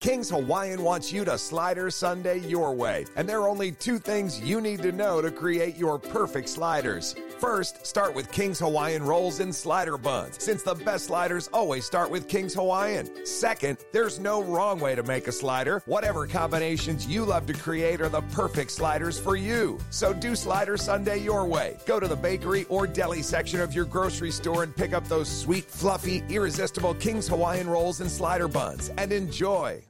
King's Hawaiian wants you to slider Sunday your way, and there are only two things you need to know to create your perfect sliders. First, start with King's Hawaiian rolls and slider buns, since the best sliders always start with King's Hawaiian. Second, there's no wrong way to make a slider. Whatever combinations you love to create are the perfect sliders for you. So do Slider Sunday your way. Go to the bakery or deli section of your grocery store and pick up those sweet, fluffy, irresistible King's Hawaiian rolls and slider buns and enjoy.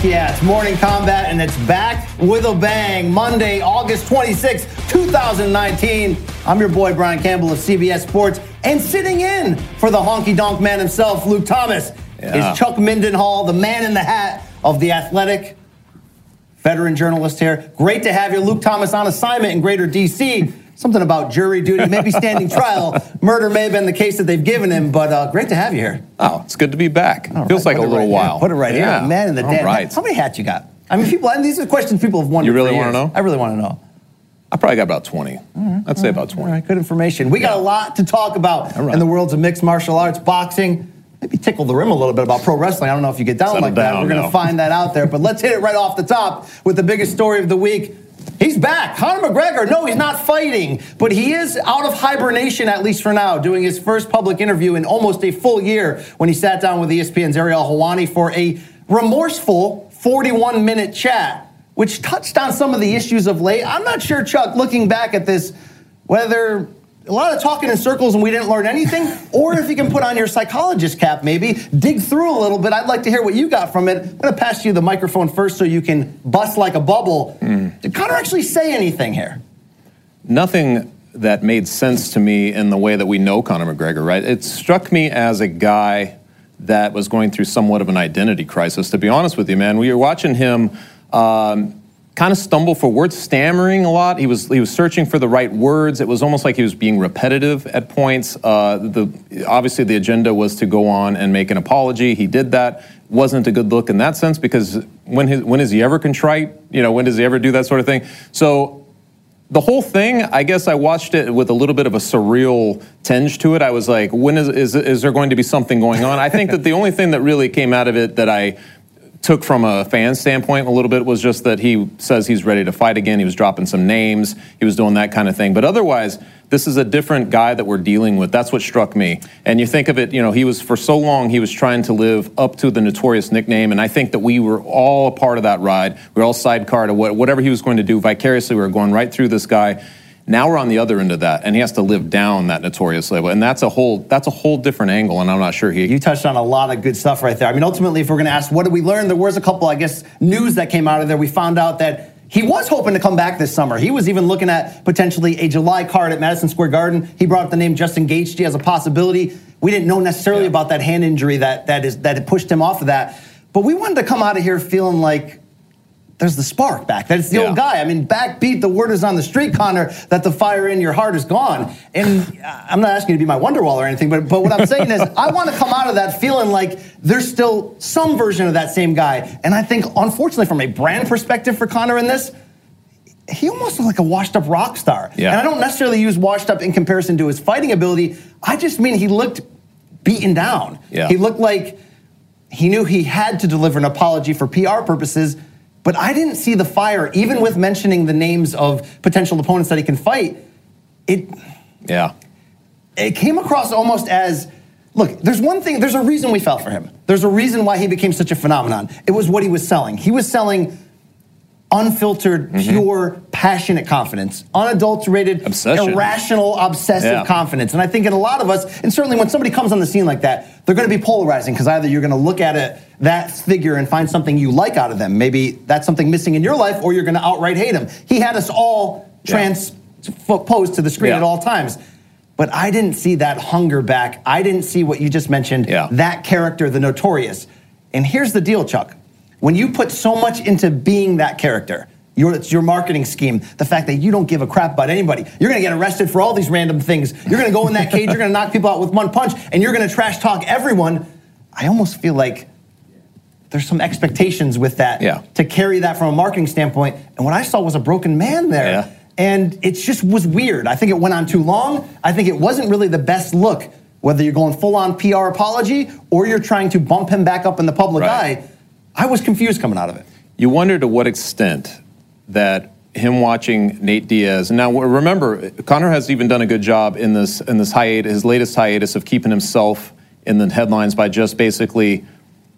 Heck yeah. It's Morning Kombat, and it's back with a bang. Monday, August 26, 2019. I'm your boy, Brian Campbell of CBS Sports, and sitting in for the honky tonk man himself, Luke Thomas, Yeah. is Chuck Mindenhall, the man in the hat of The Athletic, veteran journalist here. Great to have you, Luke Thomas, on assignment in Greater D.C. Something about jury duty, maybe standing trial. Murder may have been the case that they've given him, but uh, great to have you here. Oh, it's good to be back. All Feels right, like a little right here. while. Put it right Yeah. here. Man in the damn right. How many hats you got? I mean, people, and these are questions people have wondered. You really wanna know? I really want to know. I probably got about 20. I'd say about 20. All right, good information. We got a lot to talk about in the worlds of mixed martial arts, boxing. Maybe tickle the rim a little bit about pro wrestling. I don't know if you get down Settle like that. We're going to find that out there. But let's hit it right off the top with the biggest story of the week. He's back. Conor McGregor. No, he's not fighting, but he is out of hibernation, at least for now, doing his first public interview in almost a full year when he sat down with ESPN's Ariel Helwani for a remorseful 41 minute chat, which touched on some of the issues of late. I'm not sure, Chuck, looking back at this, whether a lot of talking in circles and we didn't learn anything, or if you can put on your psychologist cap, maybe dig through a little bit. I'd like to hear what you got from it. I'm going to pass you the microphone first so you can bust like a bubble. Did Conor actually say anything here? Nothing that made sense to me in the way that we know Conor McGregor, right? It struck me as a guy that was going through somewhat of an identity crisis, to be honest with you, man. We were watching him. Um, Kind of stumble for words, stammering a lot. He was he was searching for the right words. It was almost like he was being repetitive at points. Uh, the obviously the agenda was to go on and make an apology. He did that. Wasn't a good look in that sense because when his, when is he ever contrite? You know, when does he ever do that sort of thing? So the whole thing, I guess I watched it with a little bit of a surreal tinge to it. I was like, when is, is, is there going to be something going on? I think that the only thing that really came out of it that I took from a fan standpoint a little bit was just that he says he's ready to fight again. He was dropping some names, he was doing that kind of thing. But otherwise, this is a different guy that we're dealing with. That's what struck me. And you think of it, you know, he was for so long, he was trying to live up to the notorious nickname. And I think that we were all a part of that ride. We were all sidecar to what, whatever he was going to do vicariously. We were going right through this guy. Now we're on the other end of that, and he has to live down that notorious label, and that's a whole that's a whole different angle. And I'm not sure he. You touched on a lot of good stuff right there. I mean, ultimately, if we're going to ask what did we learn, there was a couple, I guess, news that came out of there. We found out that he was hoping to come back this summer. He was even looking at potentially a July card at Madison Square Garden. He brought up the name Justin Gaethje as a possibility. We didn't know necessarily about that hand injury that that is that pushed him off of that. But we wanted to come out of here feeling like there's the spark back. That's the Yeah. old guy. I mean, backbeat, the word is on the street, Conor, that the fire in your heart is gone. And uh, I'm not asking you to be my Wonderwall or anything, but, but what I'm saying is I want to come out of that feeling like there's still some version of that same guy. And I think, unfortunately, from a brand perspective for Conor in this, he almost looked like a washed up rock star. Yeah. And I don't necessarily use washed up in comparison to his fighting ability. I just mean he looked beaten down. Yeah. He looked like he knew he had to deliver an apology for PR purposes, but I didn't see the fire, even with mentioning the names of potential opponents that he can fight. It Yeah. it came across almost as look, there's one thing, there's a reason we fell for him. There's a reason why he became such a phenomenon. It was what he was selling. He was selling unfiltered, mm-hmm. pure, passionate confidence, unadulterated, Obsession. irrational, obsessive Yeah. confidence. And I think in a lot of us, and certainly when somebody comes on the scene like that, they're going to be polarizing because either you're going to look at it, that figure and find something you like out of them. Maybe that's something missing in your life, or you're going to outright hate him. He had us all Yeah. transposed to the screen Yeah. at all times. But I didn't see that hunger back. I didn't see what you just mentioned, that character, the notorious. And here's the deal, Chuck. When you put so much into being that character, your, it's your marketing scheme, the fact that you don't give a crap about anybody. You're gonna get arrested for all these random things. You're gonna go in that cage, you're gonna knock people out with one punch, and you're gonna trash talk everyone. I almost feel like there's some expectations with that Yeah. to carry that from a marketing standpoint. And what I saw was a broken man there. Yeah. And it just was weird. I think it went on too long. I think it wasn't really the best look, whether you're going full on PR apology or you're trying to bump him back up in the public Right. eye. I was confused coming out of it. You wonder to what extent that him watching Nate Diaz. Now remember, Conor has even done a good job in this in this hiatus, his latest hiatus of keeping himself in the headlines by just basically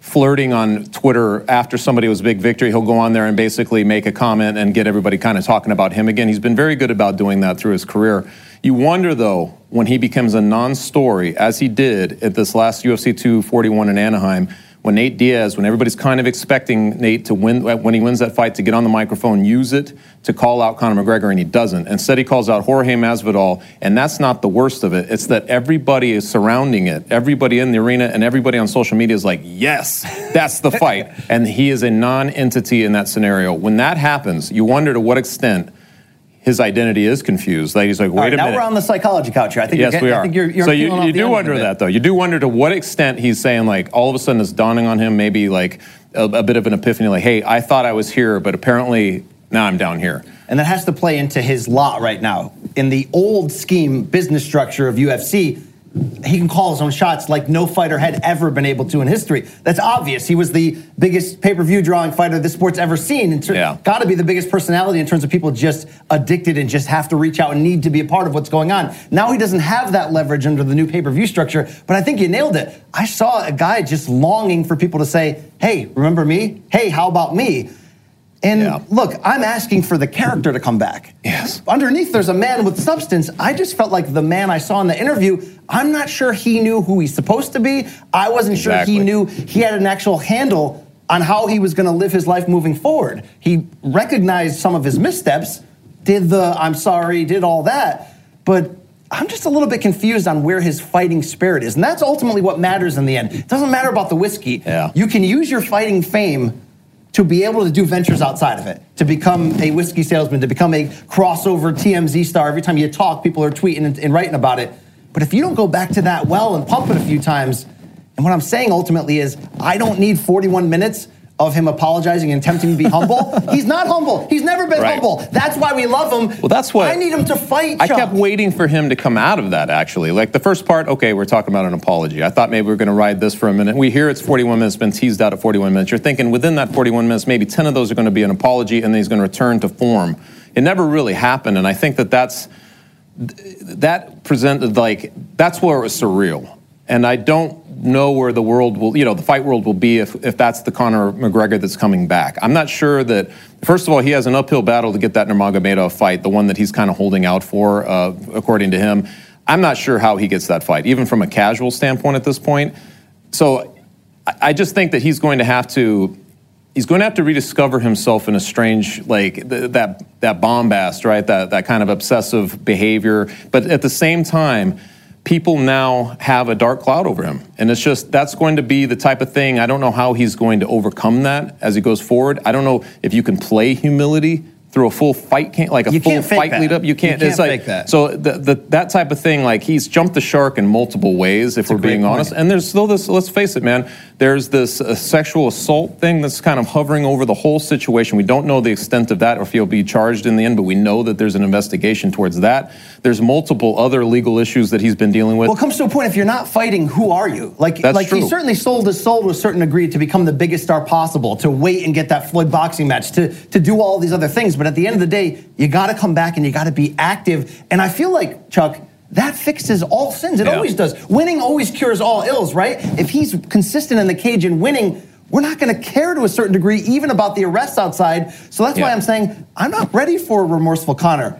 flirting on Twitter after somebody was big victory. He'll go on there and basically make a comment and get everybody kind of talking about him again. He's been very good about doing that through his career. You wonder though when he becomes a non-story, as he did at this last UFC 241 in Anaheim when Nate Diaz, when everybody's kind of expecting Nate to win, uh, when he wins that fight, to get on the microphone, use it to call out Conor McGregor, and he doesn't. Instead, he calls out Jorge Masvidal, and that's not the worst of it. It's that everybody is surrounding it. Everybody in the arena and everybody on social media is like, yes, that's the fight. and he is a non entity in that scenario. When that happens, you wonder to what extent his identity is confused. Like he's like, wait right, a now minute. we're on the psychology couch here. I think Yes, getting, we I are. think you're, you're so you, you do wonder that, though. You do wonder to what extent he's saying, like, all of a sudden it's dawning on him, maybe like a, a bit of an epiphany, like, hey, I thought I was here, but apparently now I'm down here. And that has to play into his lot right now. In the old scheme business structure of UFC, he can call his own shots like no fighter had ever been able to in history. That's obvious. He was the biggest pay-per-view drawing fighter this sport's ever seen. And Yeah. got to be the biggest personality in terms of people just addicted and just have to reach out and need to be a part of what's going on. Now he doesn't have that leverage under the new pay-per-view structure, but I think you nailed it. I saw a guy just longing for people to say, "Hey, remember me? Hey, how about me?" And Yeah. look, I'm asking for the character to come back. Yes. Underneath, there's a man with substance. I just felt like the man I saw in the interview, I'm not sure he knew who he's supposed to be. I wasn't sure he knew he had an actual handle on how he was going to live his life moving forward. He recognized some of his missteps, did the I'm sorry, did all that, but I'm just a little bit confused on where his fighting spirit is. And that's ultimately what matters in the end. It doesn't matter about the whiskey. Yeah. You can use your fighting fame to be able to do ventures outside of it, to become a whiskey salesman, to become a crossover TMZ star. Every time you talk, people are tweeting and, and writing about it. But if you don't go back to that well and pump it a few times, and what I'm saying ultimately is, I don't need 41 minutes of him apologizing and attempting to be humble. He's not humble. He's never been Right. humble. That's why we love him. Well, that's what I need him to fight. I Chuck. kept waiting for him to come out of that, actually. Like the first part, okay, we're talking about an apology. I thought maybe we are going to ride this for a minute. We hear it's 41 minutes, been teased out at 41 minutes. You're thinking within that 41 minutes, maybe 10 of those are going to be an apology, and then he's going to return to form. It never really happened, and I think that that's that presented like that's where it was surreal. And I don't know where the world will, you know, the fight world will be if, if that's the Conor McGregor that's coming back. I'm not sure that, first of all, he has an uphill battle to get that Nurmagomedov fight, the one that he's kind of holding out for, uh, according to him. I'm not sure how he gets that fight, even from a casual standpoint at this point. So I, I just think that he's going to have to he's going to have to rediscover himself in a strange like th- that that bombast right that that kind of obsessive behavior but at the same time people now have a dark cloud over him. And it's just, that's going to be the type of thing. I don't know how he's going to overcome that as he goes forward. I don't know if you can play humility through a full fight, like a You full fight that. lead up. You can't. You can't like fake that. so the, the, that type of thing. Like he's jumped the shark in multiple ways. If we're great being point. honest, and there's still this. Let's face it, man. There's this uh, sexual assault thing that's kind of hovering over the whole situation. We don't know the extent of that or if he'll be charged in the end, but we know that there's an investigation towards that. There's multiple other legal issues that he's been dealing with. Well, it comes to a point if you're not fighting, who are you? Like, That's like he certainly sold his soul to a certain degree to become the biggest star possible, to wait and get that Floyd boxing match, to to do all these other things. But at the end of the day, you got to come back and you got to be active. And I feel like Chuck. That fixes all sins. It Yeah. always does. Winning always cures all ills, right? If he's consistent in the cage and winning, we're not going to care to a certain degree, even about the arrests outside. So that's why I'm saying I'm not ready for a remorseful Conor.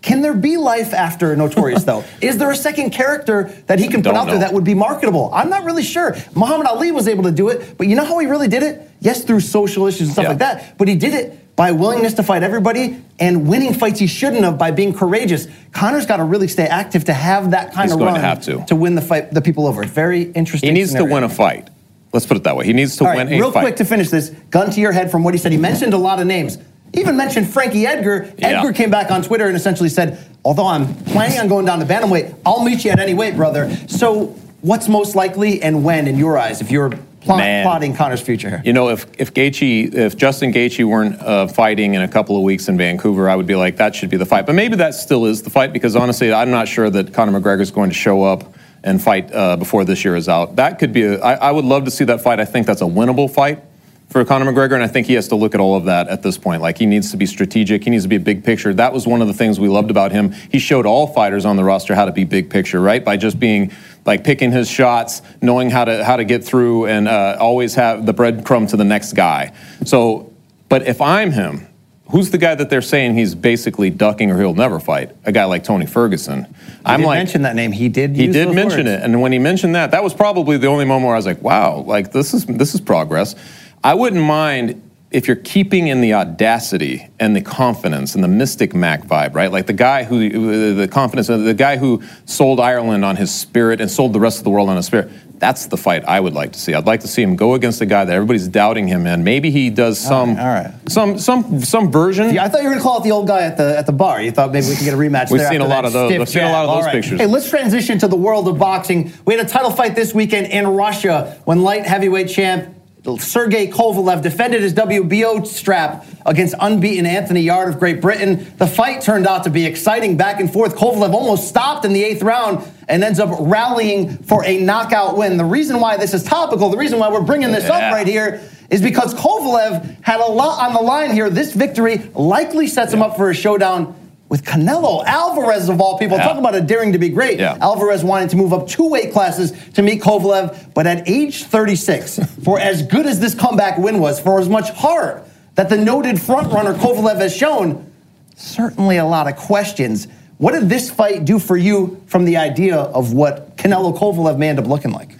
Can there be life after Notorious, though? Is there a second character that he can put Don't out there that would be marketable? I'm not really sure. Muhammad Ali was able to do it, but you know how he really did it? Yes, through social issues and stuff Yeah. like that, but he did it by willingness to fight everybody and winning fights he shouldn't have by being courageous. Conor's got to really stay active to have that kind He's of going run to have to. to win the fight, the people over. Very interesting. he needs scenario. to win a fight. Let's put it that way. He needs to right, win a real fight. Real quick to finish this, gun to your head from what he said. He mentioned a lot of names. Even mentioned Frankie Edgar. Yeah. Edgar came back on Twitter and essentially said, although I'm planning on going down to bantamweight, I'll meet you at any weight, brother. So what's most likely and when in your eyes if you're plot, Man. plotting Conor's future here? You know, if if Gaethje, if Justin Gaethje weren't uh, fighting in a couple of weeks in Vancouver, I would be like, that should be the fight. But maybe that still is the fight because honestly, I'm not sure that Conor McGregor is going to show up and fight uh, before this year is out. That could be. A, I, I would love to see that fight. I think that's a winnable fight for Conor McGregor, and I think he has to look at all of that at this point. Like he needs to be strategic. He needs to be a big picture. That was one of the things we loved about him. He showed all fighters on the roster how to be big picture, right? By just being like picking his shots, knowing how to how to get through, and uh, always have the breadcrumb to the next guy. So, but if I'm him, who's the guy that they're saying he's basically ducking or he'll never fight? A guy like Tony Ferguson. I I'm like, mention that name. He did. he did mention words. it, and when he mentioned that, that was probably the only moment where I was like, "Wow, like this is this is progress." I wouldn't mind if you're keeping in the audacity and the confidence and the Mystic Mac vibe, right? Like the guy who the confidence, the guy who sold Ireland on his spirit and sold the rest of the world on his spirit. That's the fight I would like to see. I'd like to see him go against a guy that everybody's doubting him in. Maybe he does some, all right. some, some, some version. Yeah, I thought you were going to call it the old guy at the at the bar. You thought maybe we could get a rematch. We've there seen a lot of those. We've seen a lot of those right. pictures. Hey, let's transition to the world of boxing. We had a title fight this weekend in Russia when light heavyweight champ Sergey Kovalev defended his WBO strap against unbeaten Anthony Yarde of Great Britain. The fight turned out to be exciting back and forth. Kovalev almost stopped in the eighth round and ends up rallying for a knockout win. The reason why this is topical, the reason why we're bringing this up right here is because Kovalev had a lot on the line here. This victory likely sets him up for a showdown with Canelo Alvarez of all people. Yeah. Talk about a daring to be great. Yeah. Alvarez wanted to move up two weight classes to meet Kovalev, but at age 36, for as good as this comeback win was, for as much heart that the noted frontrunner Kovalev has shown, certainly a lot of questions. What did this fight do for you from the idea of what Canelo Kovalev may end up looking like?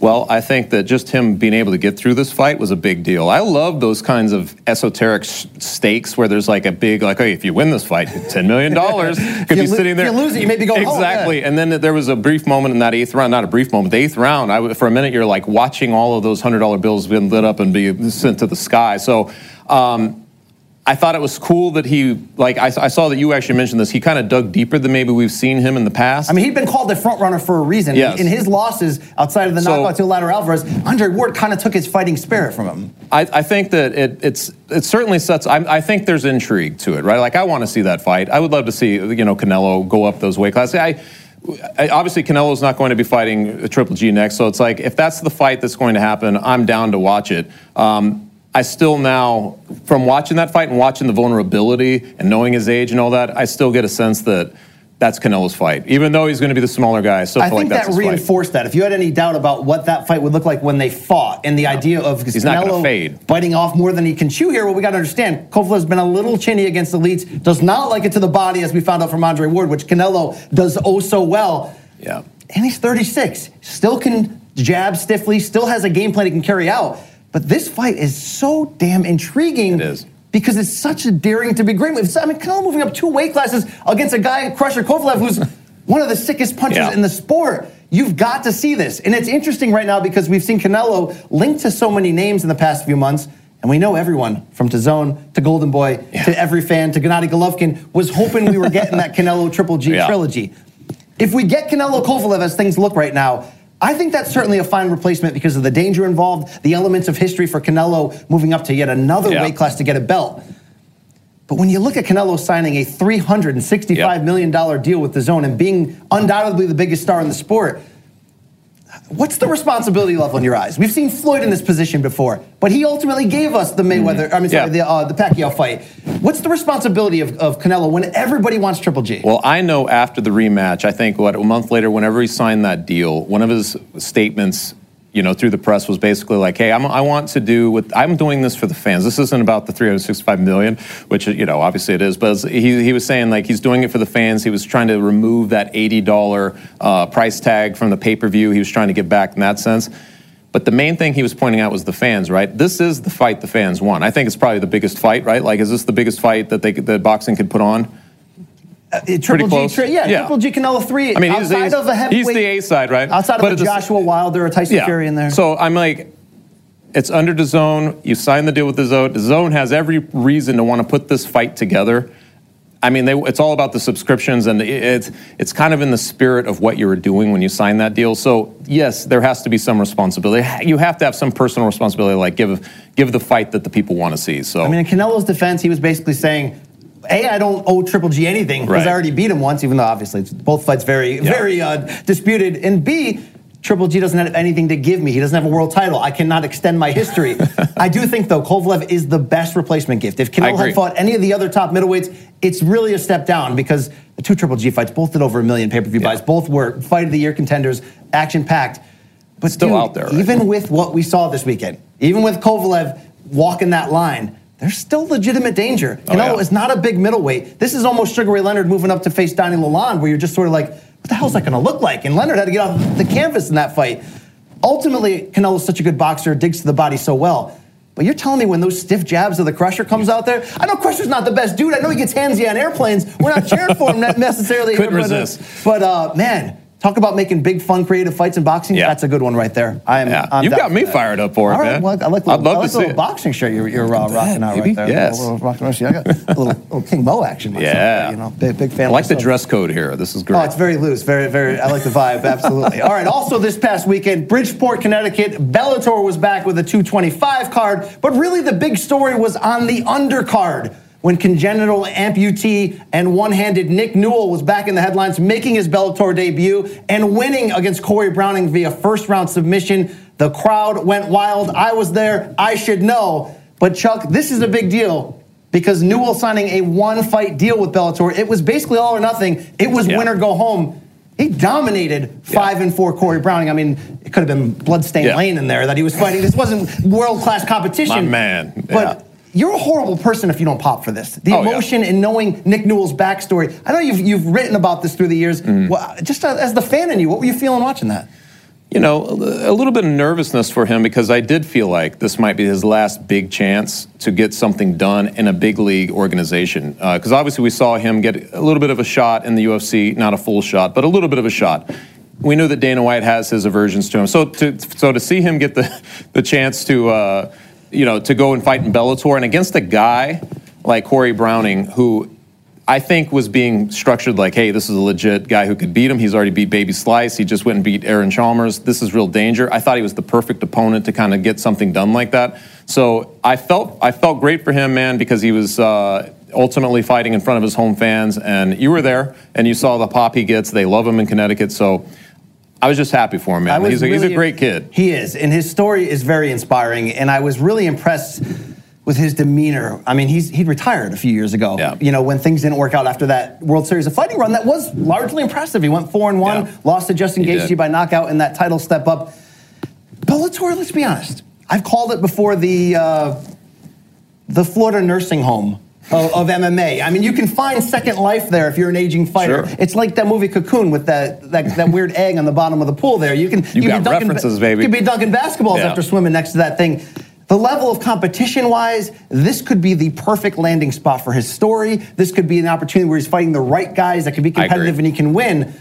Well, I think that just him being able to get through this fight was a big deal. I love those kinds of esoteric stakes where there's like a big, like, hey, if you win this fight, $10 million could be lo- sitting there. if you lose it, you may be going home, Exactly. yeah. And then there was a brief moment in that eighth round, not a brief moment, the eighth round, I, for a minute, you're like watching all of those $100 bills being lit up and be sent to the sky. So, um, I thought it was cool that he, like, I, I saw that you actually mentioned this. He kind of dug deeper than maybe we've seen him in the past. I mean, he'd been called the front runner for a reason. Yes. In his losses outside of the So- knockout to Eleider Alvarez, Andre Ward kind of took his fighting spirit from him. I, I think that it, it's it certainly sets. I, I think there's intrigue to it, right? Like I want to see that fight. I would love to see you know Canelo go up those weight classes. I, obviously Canelo's not going to be fighting Triple G next, so it's like if that's the fight that's going to happen, I'm down to watch it. Um, I still now, from watching that fight and watching the vulnerability and knowing his age and all that, I still get a sense that that's Canelo's fight. Even though he's going to be the smaller guy, I still I feel think like that's that his fight. reinforced that. If you had any doubt about what that fight would look like when they fought, and the idea of He's Canelo fade. biting off more than he can chew here, well, we got to understand Kovalev's been a little chinny against elites, does not like it to the body, as we found out from Andre Ward, which Canelo does oh so well. Yeah. And he's 36, still can jab stiffly, still has a game plan he can carry out. But this fight is so damn intriguing. It is. Because it's such a daring to be great. It's- I mean, Canelo moving up two weight classes against a guy, Crusher Kovalev, who's one of the sickest punchers Yeah. in the sport. You've got to see this. And it's interesting right now because we've seen Canelo linked to so many names in the past few months. And we know everyone from DAZN to Golden Boy to every fan to Gennady Golovkin was hoping we were getting that Canelo Triple G Yeah. trilogy. If we get Canelo Kovalev as things look right now, I think that's certainly a fine replacement because of the danger involved, the elements of history for Canelo moving up to yet another Yeah. weight class to get a belt. But when you look at Canelo signing a $365 Yep. million dollar deal with DAZN and being undoubtedly the biggest star in the sport, what's the responsibility level in your eyes? We've seen Floyd in this position before, but he ultimately gave us the Mayweather, I mean, sorry, Mm-hmm. Yeah. the, uh, the Pacquiao fight. What's the responsibility of, of Canelo when everybody wants Triple G? Well, I know after the rematch, I think what a month later, whenever he signed that deal, one of his statements, you know, through the press was basically like, "Hey, I'm, I want to do what I'm doing this for the fans. This isn't about the 365 million, which you know, obviously it is, but he he was saying like he's doing it for the fans. He was trying to remove that 80 dollar uh, price tag from the pay per view. He was trying to get back in that sense." But the main thing he was pointing out was the fans, right? This is the fight the fans want. I think it's probably the biggest fight, right? Like, is this the biggest fight that they that boxing could put on? Uh, Triple G, close. tri- yeah, Yeah. Triple G Canelo three. I mean, he's, outside he's, of a heavyweight, he's the A side, right? outside But of a Joshua Wilder or Tyson yeah. Fury in there. So I'm like, it's under DAZN. You sign the deal with DAZN. The zone has every reason to want to put this fight together. I mean, they, it's all about the subscriptions, and it- it's it's kind of in the spirit of what you were doing when you signed that deal. So yes, there has to be some responsibility. You have to have some personal responsibility, like give give the fight that the people want to see. So I mean, in Canelo's defense, he was basically saying, A, I don't owe Triple G anything because Right. I already beat him once, even though obviously it's both fights very, Yeah. very uh, disputed. And B, Triple G doesn't have anything to give me. He doesn't have a world title. I cannot extend my history. I do think, though, Kovalev is the best replacement gift. If Canelo had fought any of the other top middleweights, it's really a step down because the two Triple G fights both did over a million pay per view Yeah. buys. Both were fight of the year contenders, action packed. But Still dude, out there, right? even with what we saw this weekend, even with Kovalev walking that line, there's still legitimate danger. Oh, Canelo yeah. is not a big middleweight. This is almost Sugar Ray Leonard moving up to face Donnie Lalonde, where you're just sort of like, what the hell's that going to look like? And Leonard had to get off the canvas in that fight. Ultimately, Canelo's such a good boxer, digs to the body so well. But you're telling me when those stiff jabs of the Crusher comes out there, I know Crusher's not the best dude. I know he gets handsy on airplanes. We're not cheering for him necessarily. Couldn't here, resist. But uh, man, talk about making big, fun, creative fights in boxing. Yeah. That's a good one right there. I am. Yeah. You've got me that. fired up for it, All right, man. well, I like the, I'd love I like to the see little it. boxing shirt you're, you're uh, rocking out right there. Yes. A little, rocking I got a little, little King Mo action. Myself, Yeah. You know, big, big fan. I like the dress code here. This is great. Oh, it's very loose. Very, very. I like the vibe. Absolutely. All right. Also, this past weekend, Bridgeport, Connecticut, Bellator was back with a 225 card. But really, the big story was on the undercard when congenital amputee and one-handed Nick Newell was back in the headlines, making his Bellator debut and winning against Corey Browning via first-round submission. The crowd went wild. I was there. I should know. But Chuck, this is a big deal because Newell signing a one-fight deal with Bellator. It was basically all or nothing. It was Yeah. win or go home. He dominated five and four Corey Browning. I mean, it could have been bloodstained Yeah. lane in there that he was fighting. This wasn't world class competition. My man, But yeah. You're a horrible person if you don't pop for this. The Oh, yeah. emotion in knowing Nick Newell's backstory. I know you've, you've written about this through the years. Mm-hmm. Well, just as the fan in you, what were you feeling watching that? you know, a little bit of nervousness for him because I did feel like this might be his last big chance to get something done in a big league organization. Because obviously we saw him get a little bit of a shot in the UFC, not a full shot, but a little bit of a shot. We knew that Dana White has his aversions to him. So to, so to see him get the, the chance to, uh, you know, to go and fight in Bellator and against a guy like Corey Browning, who I think was being structured like, hey, this is a legit guy who could beat him. He's already beat Baby Slice. He just went and beat Aaron Chalmers. This is real danger. I thought he was the perfect opponent to kind of get something done like that. So I felt I felt great for him, man, because he was uh, ultimately fighting in front of his home fans, and you were there, and you saw the pop he gets. They love him in Connecticut, so. I was just happy for him, man. He's a, he's a great kid. He is, and his story is very inspiring. And I was really impressed with his demeanor. I mean, he's he retired a few years ago. Yeah. You know, when things didn't work out after that World Series of Fighting run, that was largely impressive. He went four and one, Yeah. lost to Justin He Gaethje did. by knockout in that title step up. Bellator, let's be honest. I've called it before the uh, the Florida nursing home. Of, of MMA. I mean, you can find second life there if you're an aging fighter. Sure. It's like that movie Cocoon with that, that, that weird egg on the bottom of the pool there. You can You can got be dunking- references, baby. You could be dunking basketballs Yeah. after swimming next to that thing. The level of competition wise, this could be the perfect landing spot for his story. This could be an opportunity where he's fighting the right guys that could be competitive and he can win.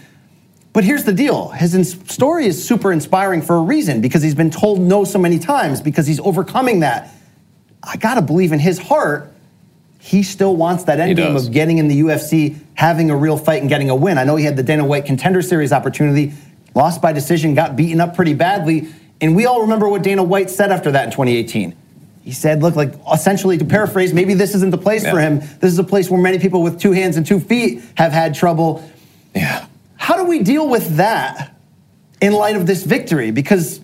But here's the deal his ins- story is super inspiring for a reason because he's been told no so many times, because he's overcoming that. I gotta believe in his heart, he still wants that end game of getting in the UFC, having a real fight, and getting a win. I know he had the Dana White Contender Series opportunity, lost by decision, got beaten up pretty badly. And we all remember what Dana White said after that in 2018. He said, look, like essentially to paraphrase, maybe this isn't the place for him. This is a place where many people with two hands and two feet have had trouble. Yeah. How do we deal with that in light of this victory? Because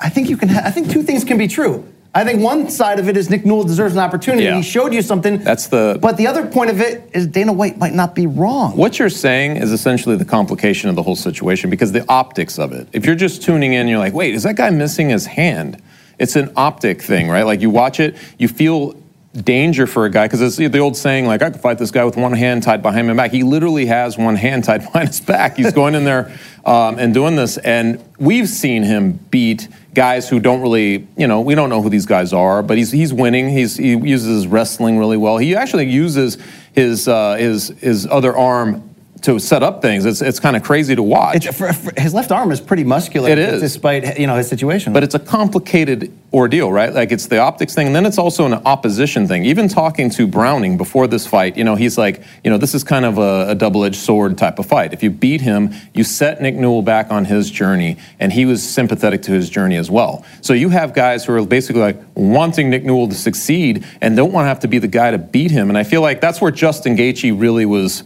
I think you can. Ha- I think two things can be true. I think one side of it is Nick Newell deserves an opportunity. Yeah. He showed you something. That's the- But the other point of it is Dana White might not be wrong. What you're saying is essentially the complication of the whole situation because the optics of it. If you're just tuning in, you're like, wait, is that guy missing his hand? It's an optic thing, right? Like you watch it, you feel danger for a guy because it's the old saying, like, I could fight this guy with one hand tied behind my back. He literally has one hand tied behind his back. He's going in there um, and doing this. And we've seen him beat guys who don't really, you know, we don't know who these guys are, but he's he's winning. He's he uses his wrestling really well. He actually uses his uh, his his other arm to set up things. It's it's kind of crazy to watch. It's, for, for- his left arm is pretty muscular, It is. despite you know his situation. But it's a complicated ordeal, right? Like it's the optics thing, and then it's also an opposition thing. Even talking to Browning before this fight, you know, he's like, you know, this is kind of a, a double-edged sword type of fight. If you beat him, you set Nick Newell back on his journey, and he was sympathetic to his journey as well. So you have guys who are basically like wanting Nick Newell to succeed and don't want to have to be the guy to beat him. And I feel like that's where Justin Gaethje really was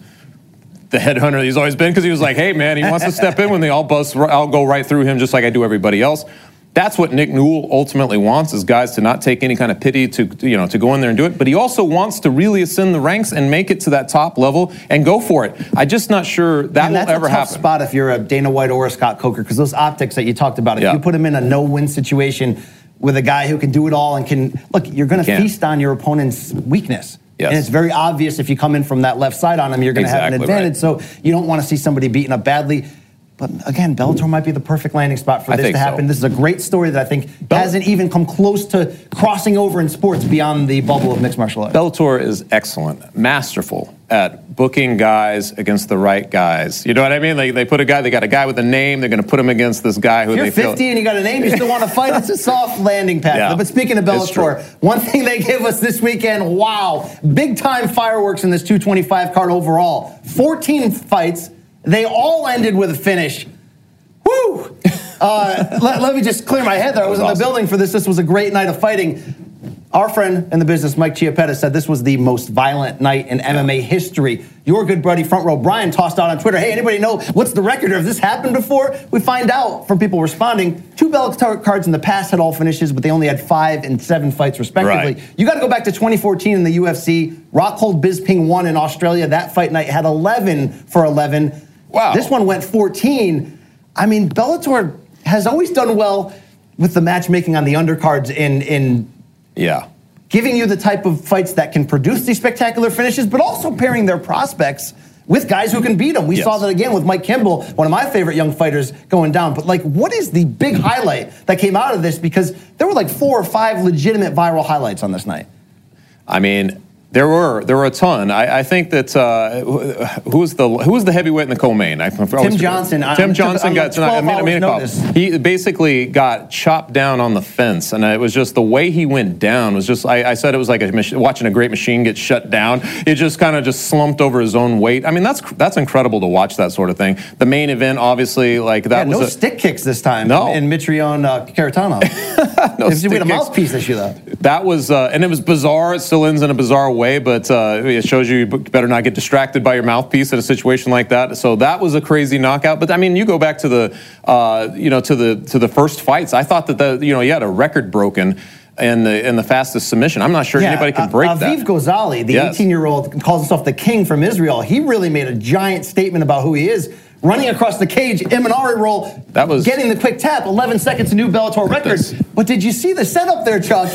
the headhunter he's always been because he was like, hey man, he wants to step in when they all bust. I'll go right through him just like I do everybody else. That's what Nick Newell ultimately wants is guys to not take any kind of pity to you know to go in there and do it. But he also wants to really ascend the ranks and make it to that top level and go for it. I'm just not sure that and will that's ever a tough happen. spot if you're a Dana White or a Scott Coker, because those optics that you talked about, if Yeah. you put him in a no-win situation with a guy who can do it all and can look, you're going to feast on your opponent's weakness. Yes. And it's very obvious if you come in from that left side on him, you're going to have an Exactly right. advantage. So you don't want to see somebody beaten up badly. But again, Bellator might be the perfect landing spot for I this to so. happen. This is a great story that I think Bell- hasn't even come close to crossing over in sports beyond the bubble of mixed martial arts. Bellator is excellent, masterful at booking guys against the right guys. You know what I mean? They, they put a guy, they got a guy with a name, they're going to put him against this guy who If you're they feel. 50 and you got a name, you still want to fight. It's a soft landing pad. Yeah, but speaking of. Bellator, one thing they gave us this weekend, wow, big time fireworks in this 225 card overall. 14 fights, they all ended with a finish. Woo! Uh, let, let me just clear my head there. I was, was in the building for this. This was a great night of fighting. Our friend in the business, Mike Chiappetta, said this was the most violent night in MMA history. Your good buddy, front row Brian, tossed out on Twitter, hey, anybody know what's the record? Or Has this happened before? We find out from people responding. Two Bellator cards in the past had all finishes, but they only had five and seven fights respectively. Right. You got to go back to 2014 in the UFC. Rockhold Bisping won in Australia. That fight night had 11 for 11. Wow. This one went 14. I mean, Bellator has always done well with the matchmaking on the undercards in in Yeah. giving you the type of fights that can produce these spectacular finishes, but also pairing their prospects with guys who can beat them. We Yes. saw that again with Mike Kimball, one of my favorite young fighters, going down. But like, what is the big highlight that came out of this? Because there were like four or five legitimate viral highlights on this night. I mean, there were there were a ton. I, I think that uh, who was the who was the heavyweight in the co-main? I always forget. Johnson. I- Tim I'm- Johnson I'm got 12 tonight. hours notice. He basically got chopped down on the fence, and it was just the way he went down was just. I, I said it was like a mach- watching a great machine get shut down. It just kind of just slumped over his own weight. I mean, that's that's incredible to watch that sort of thing. The main event, obviously, like that Yeah, was no a, stick kicks this time No. in Mitrione uh, Kharitonov. no stick had a kicks. mouthpiece issue, though. That was, uh, and it was bizarre. It still ends in a bizarre way, but uh, it shows you you better not get distracted by your mouthpiece in a situation like that. So that was a crazy knockout. But I mean, you go back to the, uh, you know, to the to the first fights. I thought that the, you know, you had a record broken in the in the fastest submission. I'm not sure anybody can uh, break Aviv that. Aviv Gozali, the Yes. 18 year old, calls himself the king from Israel. He really made a giant statement about who he is. Running across the cage, Imanari roll, That was- getting the quick tap, 11 seconds, a new Bellator record. this. But did you see the setup there, Chuck?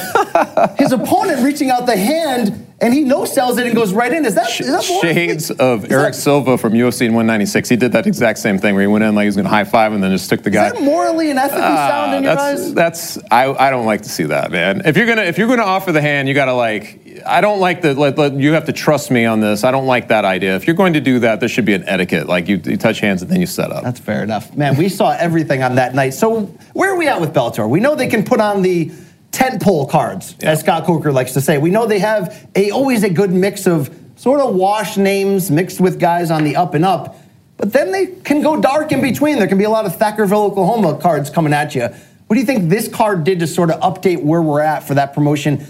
His opponent reaching out the hand, and he no sells it and goes right in. Is that, is that? Shades of Is Eric that- Silva from UFC in 196. He did that exact same thing where he went in like he was going to high five and then just took the guy. Is that morally and ethically ah, sound in your that's eyes? that's I, I don't like to see that, man. If you're gonna if you're gonna offer the hand, you gotta like. I don't like the. Let, let- you have to trust me on this. I don't like that idea. If you're going to do that, there should be an etiquette. Like you, you touch hands and then you set up. That's fair enough. Man, we saw everything on that night. So where are we at with Bellator? We know they can put on the tent pole cards, Yeah. as Scott Coker likes to say. We know they have a always a good mix of sort of wash names mixed with guys on the up and up. But then they can go dark in between. There can be a lot of Thackerville, Oklahoma cards coming at you. What do you think this card did to sort of update where we're at for that promotion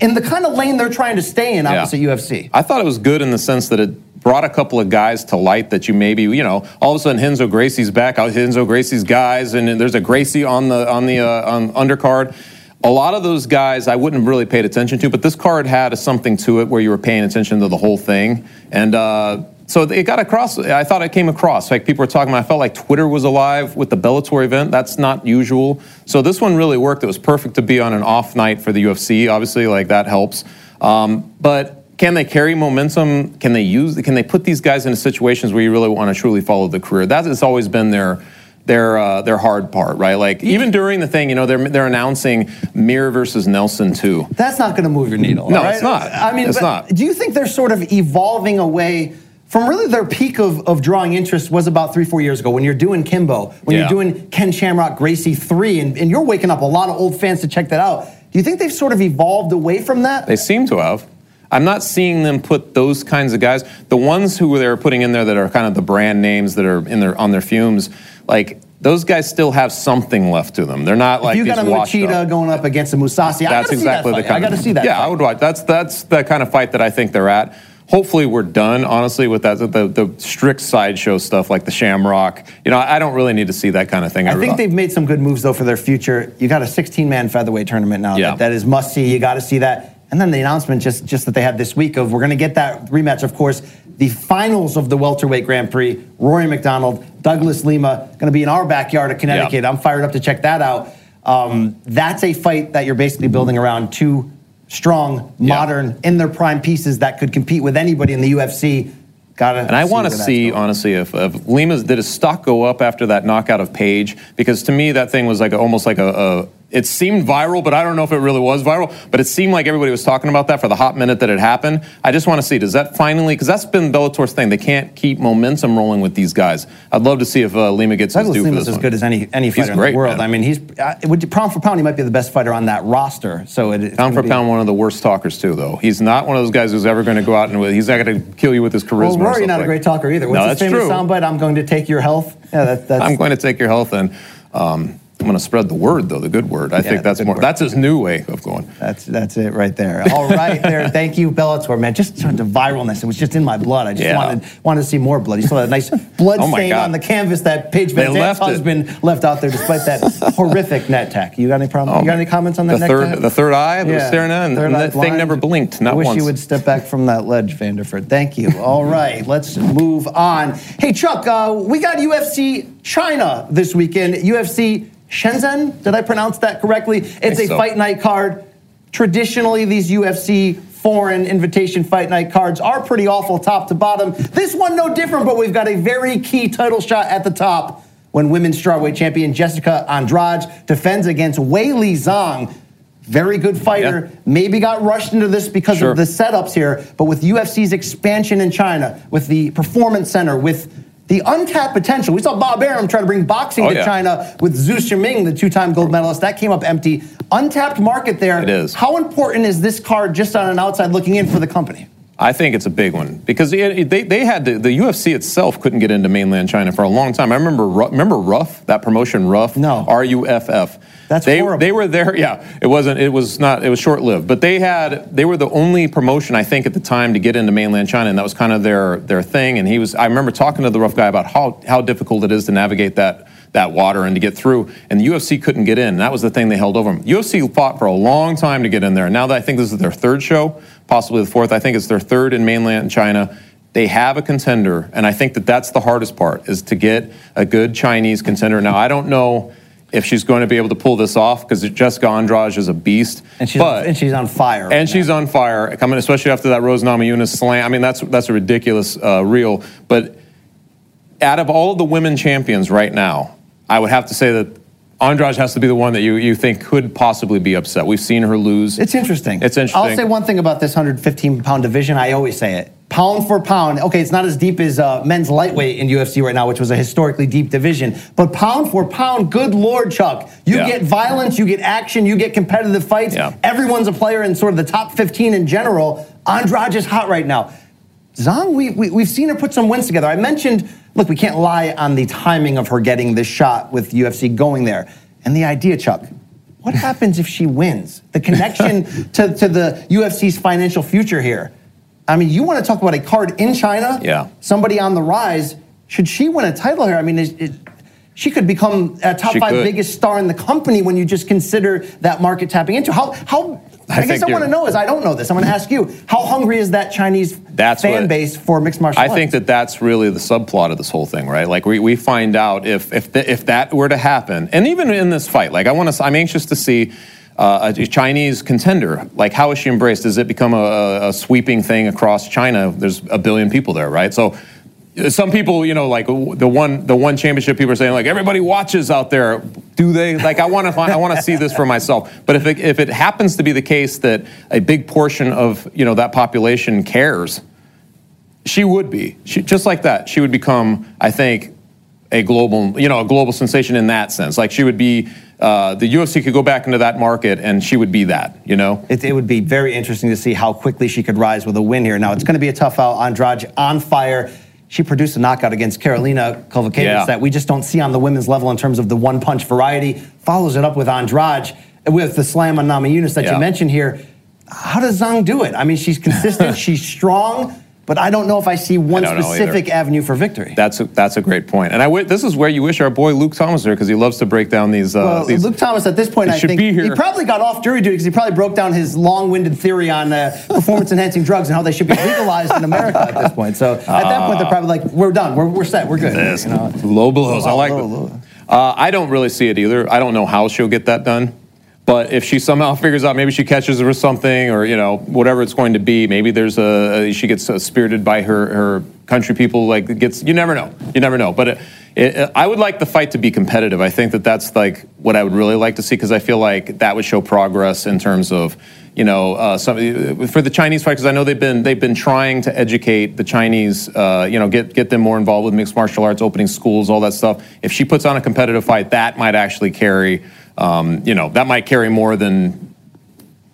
in the kind of lane they're trying to stay in Yeah. opposite UFC? I thought it was good in the sense that it brought a couple of guys to light that you maybe you know all of a sudden Renzo Gracie's back. Renzo Gracie's guys, and there's a Gracie on the on the uh, on undercard. A lot of those guys I wouldn't have really paid attention to, but this card had a, something to it where you were paying attention to the whole thing, and. Uh, so it got across. I thought it came across. Like people were talking. about, I felt like Twitter was alive with the Bellator event. That's not usual. So this one really worked. It was perfect to be on an off night for the UFC. Obviously, like that helps. Um, but can they carry momentum? Can they use? Can they put these guys into situations where you really want to truly follow the career? That has always been their their uh, their hard part, right? Like even during the thing, you know, they're they're announcing Mir versus Nelson too. That's not going to move your needle. No, right? it's not. I mean, It's not. Do you think they're sort of evolving away from really their peak of, of drawing interest was about three, four years ago when you're doing Kimbo, when Yeah. you're doing Ken Shamrock, Gracie 3, and, and you're waking up a lot of old fans to check that out. Do you think they've sort of evolved away from that? They seem to have. I'm not seeing them put those kinds of guys. The ones who they're putting in there that are kind of the brand names that are in their on their fumes, like those guys still have something left to them. They're not like you these got a Machida going up against a Mousasi. I exactly see that the fight. kind. I got to of, see that. Yeah, fight. I would watch. That's that's the kind of fight that I think they're at. Hopefully, we're done. Honestly, with that, the, the strict sideshow stuff like the Shamrock. You know, I don't really need to see that kind of thing. I think they've made some good moves though for their future. You got a 16-man featherweight tournament now. Yeah. That, that is must see. You got to see that. And then the announcement just just that they had this week of we're going to get that rematch. Of course, the finals of the welterweight Grand Prix. Rory MacDonald, Douglas Lima, going to be in our backyard of Connecticut. Yeah. I'm fired up to check that out. Um, that's a fight that you're basically building around two strong, Yeah. modern, in their prime pieces that could compete with anybody in the UFC. Got to. And I want to see, honestly, if, if Lima's did his stock go up after that knockout of Page? Because to me, that thing was like a, almost like a, a. It seemed viral, but I don't know if it really was viral. But it seemed like everybody was talking about that for the hot minute that it happened. I just want to see does that finally? Because that's been Bellator's thing. They can't keep momentum rolling with these guys. I'd love to see if uh, Lima gets Douglas his due for Lima's this as one. good as any any fighter in great, the world. man. I mean, he's uh, would you, pound for pound, he might be the best fighter on that roster. So it, Pound for be- pound, one of the worst talkers too, though. He's not one of those guys who's ever going to go out and he's not going to kill you with his charisma. Well, or Rory, not a great talker either. What's No, his that's famous true. soundbite? I'm going to take your health. Yeah, that, that's. I'm going to take your health and um, I'm going to spread the word, though, the good word. I the think that's more. word. That's his new way of going. That's that's it right there. All right, there. Thank you, Bellator, man. Just turned to viralness. It was just in my blood. I just Yeah. wanted wanted to see more blood. You saw that nice blood Oh stain God. on the canvas that Paige Van Zandt's left it. left out there, despite that horrific net tech. You got any problem? you got any comments on that Oh, the net third, tech? the third eye that was staring at, and, and that thing never blinked, not I wish once. you would step back from that ledge, Vanderford. Thank you. All right, let's move on. Hey, Chuck, uh, we got UFC China this weekend. UFC Shenzhen. Did I pronounce that correctly? It's a so. fight night card. Traditionally, these UFC foreign invitation fight night cards are pretty awful top to bottom. This one no different, but we've got a very key title shot at the top when women's strawweight champion Jessica Andrade defends against Weili Zhang. Very good fighter. Maybe got rushed into this because Sure. of the setups here, but with UFC's expansion in China, with the Performance Center, with the untapped potential. We saw Bob Arum try to bring boxing Oh, to yeah. China with Zou Shiming, the two-time gold medalist. That came up empty. Untapped market there. It is. How important is this card just on an outside looking in for the company? I think it's a big one because it, it- they, they had to, the UFC itself couldn't get into mainland China for a long time. I remember remember Ruff that promotion Ruff No. R U F F. That's they horrible. they were there. Yeah, it wasn't. It was not. It was short lived. But they had they were the only promotion I think at the time to get into mainland China, and that was kind of their their thing. And he was. I remember talking to the Ruff guy about how how difficult it is to navigate that that water and to get through. And the UFC couldn't get in. That was the thing they held over them. UFC fought for a long time to get in there. Now that I think this is their third show, possibly the fourth. I think it's their third in mainland China. They have a contender, and I think that that's the hardest part is to get a good Chinese contender. Now I don't know if she's going to be able to pull this off because Jessica Andrade is a beast. And she's, but, on, and she's on fire. and she's on fire coming, especially after that Rose Namajunas slam. I mean, that's that's a ridiculous uh, reel. But out of all of the women champions right now, I would have to say that Andrade has to be the one that you, you think could possibly be upset. We've seen her lose. It's interesting. It's interesting. I'll say one thing about this 115 pound division. I always say it. Pound for pound, okay, it's not as deep as uh, men's lightweight in UFC right now, which was a historically deep division. But pound for pound, good lord, Chuck, you Yeah. get violence, you get action, you get competitive fights. Yeah. Everyone's a player in sort of the top 15 in general. Andrade is hot right now. Zhang, we, we, we've seen her put some wins together. I mentioned, look, we can't lie on the timing of her getting this shot with UFC going there. And the idea, Chuck, what happens if she wins? The connection to, to the UFC's financial future here. I mean, you want to talk about a card in China? Yeah. Somebody on the rise. Should she win a title here? I mean, it, she could become a top She five could. biggest star in the company when you just consider that market tapping into. How, how, I, I guess I want to know is I don't know this. I'm going to ask you, how hungry is that Chinese That's fan what- base for mixed martial I arts? think that that's really the subplot of this whole thing, right? Like we, we find out if if the, if that were to happen, and even in this fight, like I want to, I'm anxious to see. Uh, a Chinese contender, like how is she embraced? Does it become a, a sweeping thing across China? There's a billion people there, right? So, some people, you know, like the one the one championship, people are saying like everybody watches out there. Do they? Like I want to I want to see this for myself. But if it, if it happens to be the case that a big portion of you know that population cares, she would be. She, just like that, she would become, I think, a global, you know, a global sensation in that sense. Like she would be, uh, the UFC could go back into that market, and she would be that. You know, It, it would be very interesting to see how quickly she could rise with a win here. Now, it's going to be a tough out. Andrade on fire. She produced a knockout against Karolina Kowalkiewicz Yeah. that we just don't see on the women's level in terms of the one punch variety. Follows it up with Andrade with the slam on Namajunas that Yeah. you mentioned here. How does Zhang do it? I mean, she's consistent, she's strong, but I don't know if I see one I don't know either. specific avenue for victory. that's a, that's a great point. And I w- this is where you wish our boy Luke Thomas was there because he loves to break down these. Uh, Well, these Luke Thomas at this point, I should think be here. he probably got off jury duty because he probably broke down his long-winded theory on uh, performance-enhancing drugs and how they should be legalized in America at this point. So at that point, they're probably like, "We're done. We're, we're set. We're good." This, You know? low blows. I like low, it. low. Uh, I don't really see it either. I don't know how she'll get that done. But if she somehow figures out, maybe she catches her something, or you know, whatever it's going to be, maybe there's a she gets uh, spirited by her her country people. Like gets, you never know, you never know. But it, it, I would like the fight to be competitive. I think that that's like what I would really like to see because I feel like that would show progress in terms of you know, uh, some, for the Chinese fighters, I know they've been they've been trying to educate the Chinese, uh, you know, get get them more involved with mixed martial arts, opening schools, all that stuff. If she puts on a competitive fight, that might actually carry, um, you know, that might carry more than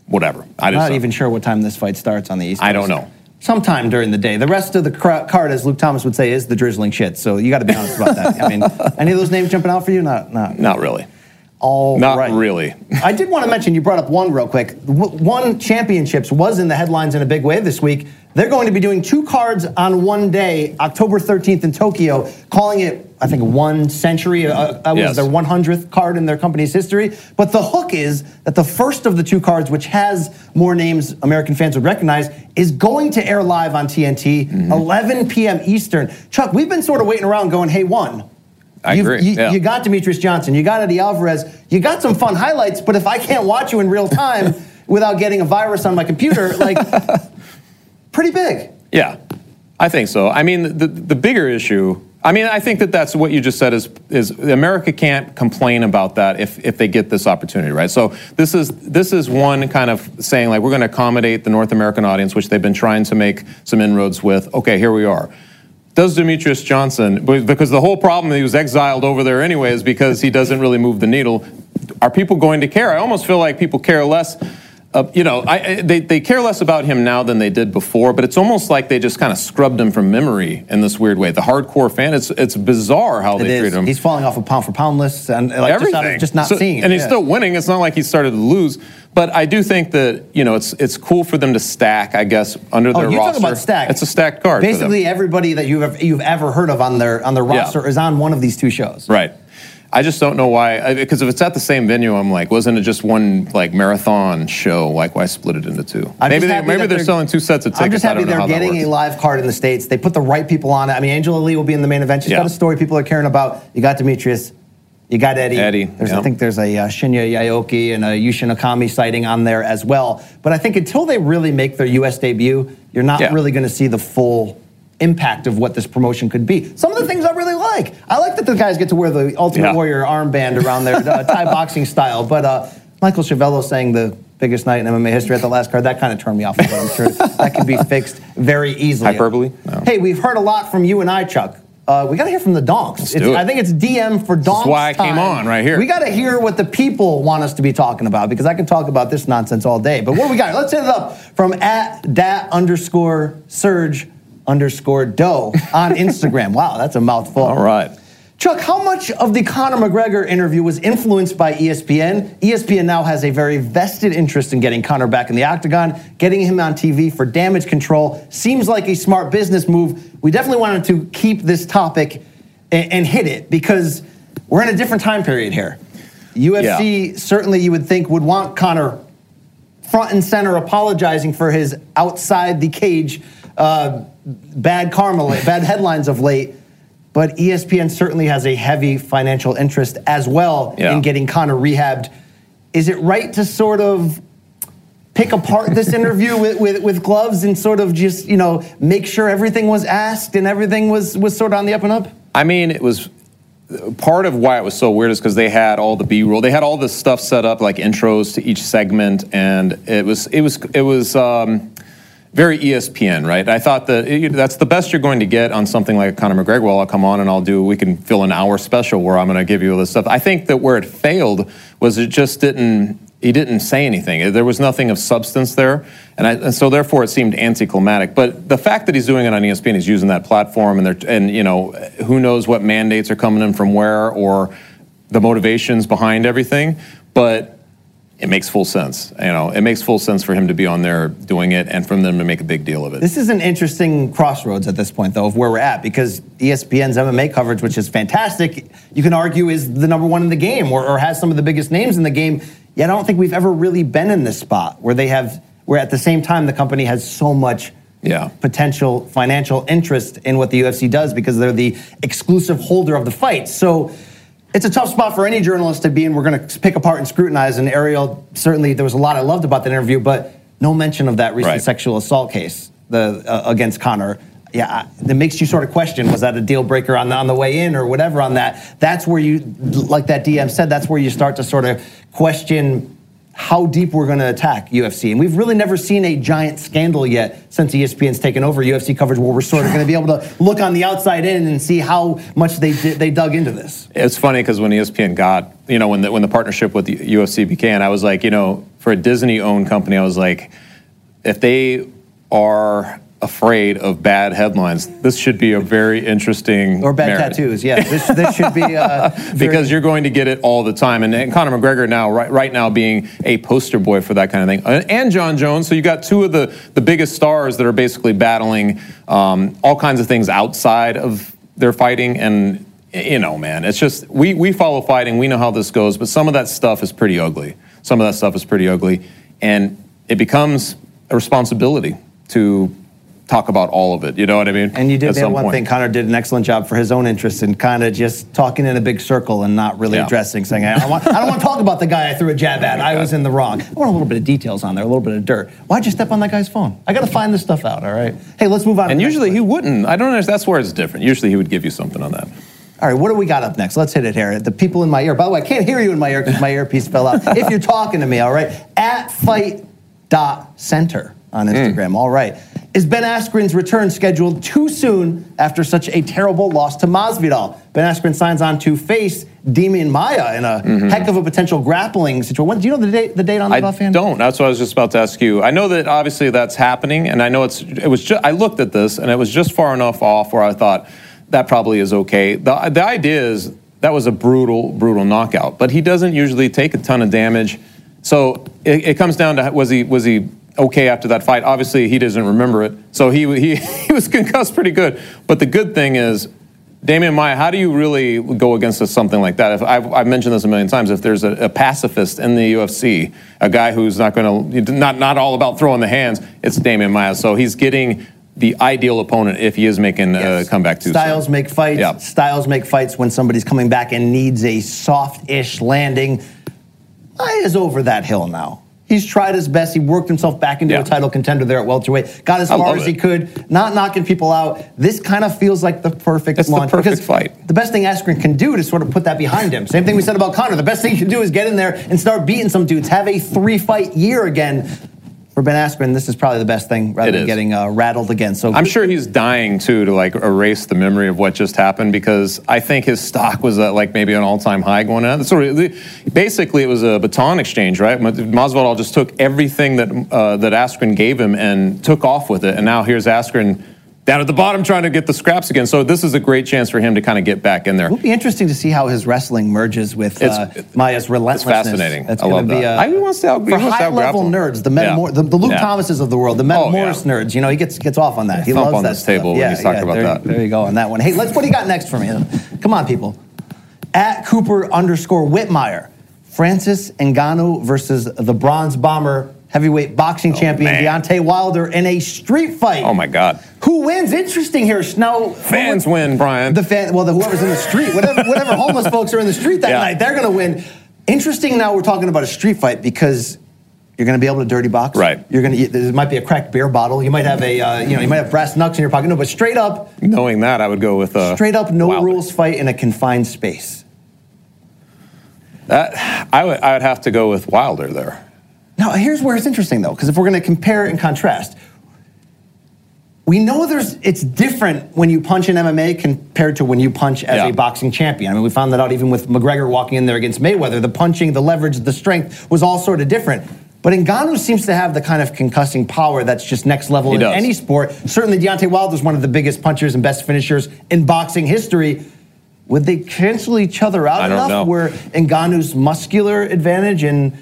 whatever. I I'm just not even sure what time this fight starts on the East. Coast. I don't know. Sometime during the day. The rest of the card, as Luke Thomas would say, is the drizzling shit. So you got to be honest about that. I mean, any of those names jumping out for you? Not, not, Not really. all Not right. really. I did want to mention, you brought up one real quick. One Championships was in the headlines in a big way this week. They're going to be doing two cards on one day, October 13th in Tokyo, calling it, I think, one century. Uh, uh, was Yes. their 100th card in their company's history. But the hook is that the first of the two cards, which has more names American fans would recognize, is going to air live on TNT, Mm-hmm. 11 p.m. Eastern. Chuck, we've been sort of waiting around going, hey, one. I You've- agree, You, yeah. you got Demetrious Johnson, you got Eddie Alvarez, you got some fun highlights, but if I can't watch you in real time without getting a virus on my computer, like, pretty big. Yeah, I think so. I mean, the, the bigger issue. I mean, I think that that's what you just said is is America can't complain about that if, if they get this opportunity, right? So this is this is one kind of saying like we're going to accommodate the North American audience, which they've been trying to make some inroads with. Okay, here we are. Does Demetrious Johnson, because the whole problem he was exiled over there anyway is because he doesn't really move the needle. Are people going to care? I almost feel like people care less. Uh, you know, I, they, they care less about him now than they did before, but it's almost like they just kind of scrubbed him from memory in this weird way. The hardcore fan, it's it's bizarre how It they is. treat him. He's falling off of pound for pound lists and like, just, Everything. of just not So- seeing it. and he's Yeah. still winning. It's not like he started to lose. But I do think that you know it's it's cool for them to stack. I guess under Oh, their you roster. talk about stack. It's a stacked card. Basically, everybody that you've ever, you've ever heard of on their on their Yeah. roster is on one of these two shows. Right. I just don't know why. Because if it's at the same venue, I'm like, wasn't it just one like marathon show? Like, why split it into two? I'm maybe they, maybe that they're, selling two sets of tickets. I'm just I happy they're getting a live card in the states. They put the right people on it. I mean, Angela Lee will be in the main event. She's Yeah. got a story people are caring about. You got Demetrious. You got Eddie. Eddie, There's, I think there's a uh, Shinya Aoki and a Yushin Okami sighting on there as well. But I think until they really make their U.S. debut, you're not Yeah. really going to see the full impact of what this promotion could be. Some of the things like. I like that the guys get to wear the Ultimate Yeah. Warrior armband around their uh, Thai boxing style. But uh, Michael Schiavello saying the biggest night in MMA history at the last card, that kind of turned me off a bit. I'm sure that could be fixed very easily. Hyperbole? No. Hey, we've heard a lot from you and I, Chuck. Uh, we got to hear from the donks. It. I think it's DM for donks. That's why I came on right here. We got to hear what the people want us to be talking about because I can talk about this nonsense all day. But what do we got? Let's hit it up from at dat underscore surge underscore doe on Instagram. wow, that's a mouthful. All right. Chuck, how much of the Conor McGregor interview was influenced by ESPN? ESPN now has a very vested interest in getting Conor back in the octagon, getting him on TV for damage control. Seems like a smart business move. We definitely wanted to keep this topic and, and hit it because we're in a different time period here. UFC certainly you would think would want Conor front and center apologizing for his outside the cage uh, bad karma, bad headlines of late. But ESPN certainly has a heavy financial interest as well Yeah. in getting Conor rehabbed. Is it right to sort of pick apart this interview with, with, with gloves and sort of just, you know, make sure everything was asked and everything was, was sort of on the up and up? I mean, it was part of why it was so weird is because they had all the B-roll. They had all this stuff set up like intros to each segment, and it was it was it was um, very ESPN, right? I thought that that's the best you're going to get on something like Conor McGregor. Well, I'll come on and I'll do. We can fill an hour special where I'm going to give you all this stuff. I think that where it failed was it just didn't. He didn't say anything. There was nothing of substance there, and, I, and so therefore it seemed anticlimactic. But the fact that he's doing it on ESPN, he's using that platform, and and you know who knows what mandates are coming in from where or the motivations behind everything, but it makes full sense. You know, it makes full sense for him to be on there doing it, and for them to make a big deal of it. This is an interesting crossroads at this point, though, of where we're at, because ESPN's MMA coverage, which is fantastic, you can argue is the number one in the game or, or has some of the biggest names in the game. Yet I don't think we've ever really been in this spot where they have, where at the same time the company has so much Yeah. potential financial interest in what the UFC does because they're the exclusive holder of the fight. So it's a tough spot for any journalist to be in. We're going to pick apart and scrutinize. And Ariel, certainly, there was a lot I loved about that interview, but no mention of that recent Right. sexual assault case the uh, against Conor. Yeah, that makes you sort of question: Was that a deal breaker on the, on the way in, or whatever? On that, that's where you, like that DM said, that's where you start to sort of question how deep we're going to attack UFC. And we've really never seen a giant scandal yet since ESPN's taken over UFC coverage, where we're sort of going to be able to look on the outside in and see how much they did, they dug into this. It's funny because when ESPN got, you know, when the, when the partnership with the UFC began, I was like, you know, for a Disney-owned company, I was like, if they are afraid of bad headlines, this should be a very interesting Or bad marriage. tattoos, yeah. This, this should be uh, very- because you're going to get it all the time. And, and Conor McGregor now, right, right now, being a poster boy for that kind of thing, Uh, and John Jones. So you got two of the the biggest stars that are basically battling um, all kinds of things outside of their fighting. And you know, man, it's just we we follow fighting. We know how this goes, but some of that stuff is pretty ugly. Some of that stuff is pretty ugly, and it becomes a responsibility to talk about all of it. You know what I mean? And you did that one point. thing. Conor did an excellent job for his own interests in kind of just talking in a big circle and not really Yeah. addressing, saying, I don't, want, I don't want to talk about the guy I threw a jab at. I was in the wrong. I want a little bit of details on there, a little bit of dirt. Why'd you step on that guy's phone? I got to find this stuff out, all right? Hey, let's move on. And usually he wouldn't. I don't understand. That's where it's different. Usually he would give you something on that. All right, what do we got up next? Let's hit it here. The people in my ear. By the way, I can't hear you in my ear because my earpiece fell out. If you're talking to me, all right, at fight.center on hmm. Instagram. All right. Is Ben Askren's return scheduled too soon after such a terrible loss to Masvidal? Ben Askren signs on to face Demian Maia in a mm-hmm. heck of a potential grappling situation. When- Do you know the date, the date on that I offhand? don't. That's what I was just about to ask you. I know that obviously that's happening, and I know it's. It was. Just, I looked at this, and it was just far enough off where I thought that probably is okay. The the idea is that was a brutal, brutal knockout, but he doesn't usually take a ton of damage. So it, it comes down to was he was he okay after that fight? Obviously, he doesn't remember it, so he he he was concussed pretty good. But the good thing is. Demian Maia, how do you really go against something like that? If I've, I've mentioned this a million times. If there's a, a pacifist in the UFC, a guy who's not going to not not all about throwing the hands, it's Demian Maia. So he's getting the ideal opponent if he is making Yes. a comeback too. Styles soon. make fights. Yeah. Styles make fights when somebody's coming back and needs a soft-ish landing. Maia is over that hill now. He's tried his best. He worked himself back into Yeah. a title contender there at welterweight. Got as I far as he it. could, not knocking people out. This kind of feels like the perfect It's the launch. perfect fight. The best thing Askren can do to sort of put that behind him. Same thing we said about Conor. The best thing he can do is get in there and start beating some dudes. Have a three-fight year again. For Ben Askren, this is probably the best thing rather It than is. getting uh, rattled again. So I'm sure he's dying too to like erase the memory of what just happened because I think his stock was at like maybe an all-time high going on. So basically, it was a baton exchange, right? Ma- Masvidal just took everything that uh, that Askren gave him and took off with it, and now here's Askren down at the bottom trying to get the scraps again. So this is a great chance for him to kind of get back in there. It'll be interesting to see how his wrestling merges with uh, It's- Maia's It's relentlessness. fascinating. That's I love be that. uh, I he wants to out, for high level nerds, the, Meta Yeah. the, the Luke Yeah. Thomases of the world, the Meta Oh, yeah. Morris nerds. You know, he gets gets off on that. He Thump loves on that this table stuff. when yeah, he's talking yeah, about there, that. There you go on that one. Hey, let's. What do you got next for me? Come on, people. At Cooper underscore Whitmire, Francis Ngannou versus the Bronze Bomber heavyweight boxing champion Oh, man. Deontay Wilder in a street fight. Oh my God! Who wins? Interesting here. Now, Fans win, Brian. the fan, well, the, whoever's in the street, whatever, whatever homeless folks are in the street that Yeah. night, they're going to win. Interesting. Now we're talking about a street fight because you're going to be able to dirty box. Right. You're going to. There might be a cracked beer bottle. You might have a. Uh, you know. You might have brass knucks in your pocket. No, but straight up, Knowing that, I would go with uh, straight up, no Wilder. rules fight in a confined space. That I would I would have to go with Wilder there. Now, here's where it's interesting though, because if we're going to compare and contrast, we know there's it's different when you punch in MMA compared to when you punch as Yeah. a boxing champion. I mean, we found that out even with McGregor walking in there against Mayweather. The punching, the leverage, the strength was all sort of different. But Ngannou seems to have the kind of concussing power that's just next level He in does. any sport. Certainly, Deontay Wilder is one of the biggest punchers and best finishers in boxing history. Would they cancel each other out enough know. where Ngannou's muscular advantage and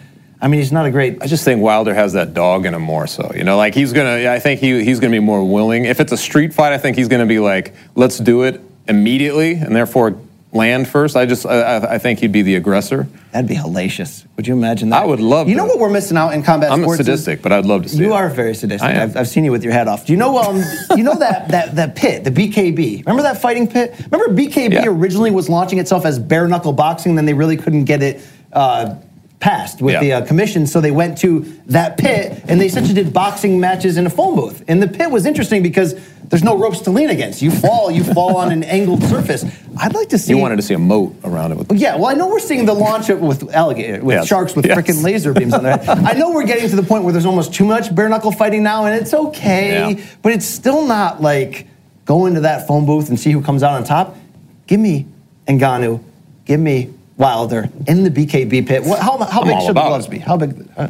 I mean, he's not a great I just think Wilder has that dog in him more so. You know, like he's gonna. I think he he's gonna be more willing. If it's a street fight, I think he's gonna be like, let's do it immediately, and therefore land first. I just I, I- think he'd be the aggressor. That'd be hellacious. Would you imagine that? I would love You know what we're missing out in combat I'm sports? is- sadistic, but I'd love to see You it. are very sadistic. I've, I've seen you with your head off. Do you know? Um, you know that that that pit, the BKB. Remember that fighting pit? Remember BKB Yeah. originally was launching itself as bare knuckle boxing. Then they really couldn't get it. Uh, Passed with Yeah. the uh, commission, so they went to that pit and they essentially did boxing matches in a phone booth. And the pit was interesting because there's no ropes to lean against. You fall, you fall on an angled surface. I'd like to see. You wanted to see a moat around it. With, Yeah, well, I know we're seeing the launch of, with alligator, with Yes. sharks with Yes. freaking laser beams on there. I know we're getting to the point where there's almost too much bare knuckle fighting now, and it's okay, Yeah. but it's still not like go into that phone booth and see who comes out on top. Give me Ngannou, give me Wilder in the BKB pit. What, how how big should the gloves it. be? How big? Uh,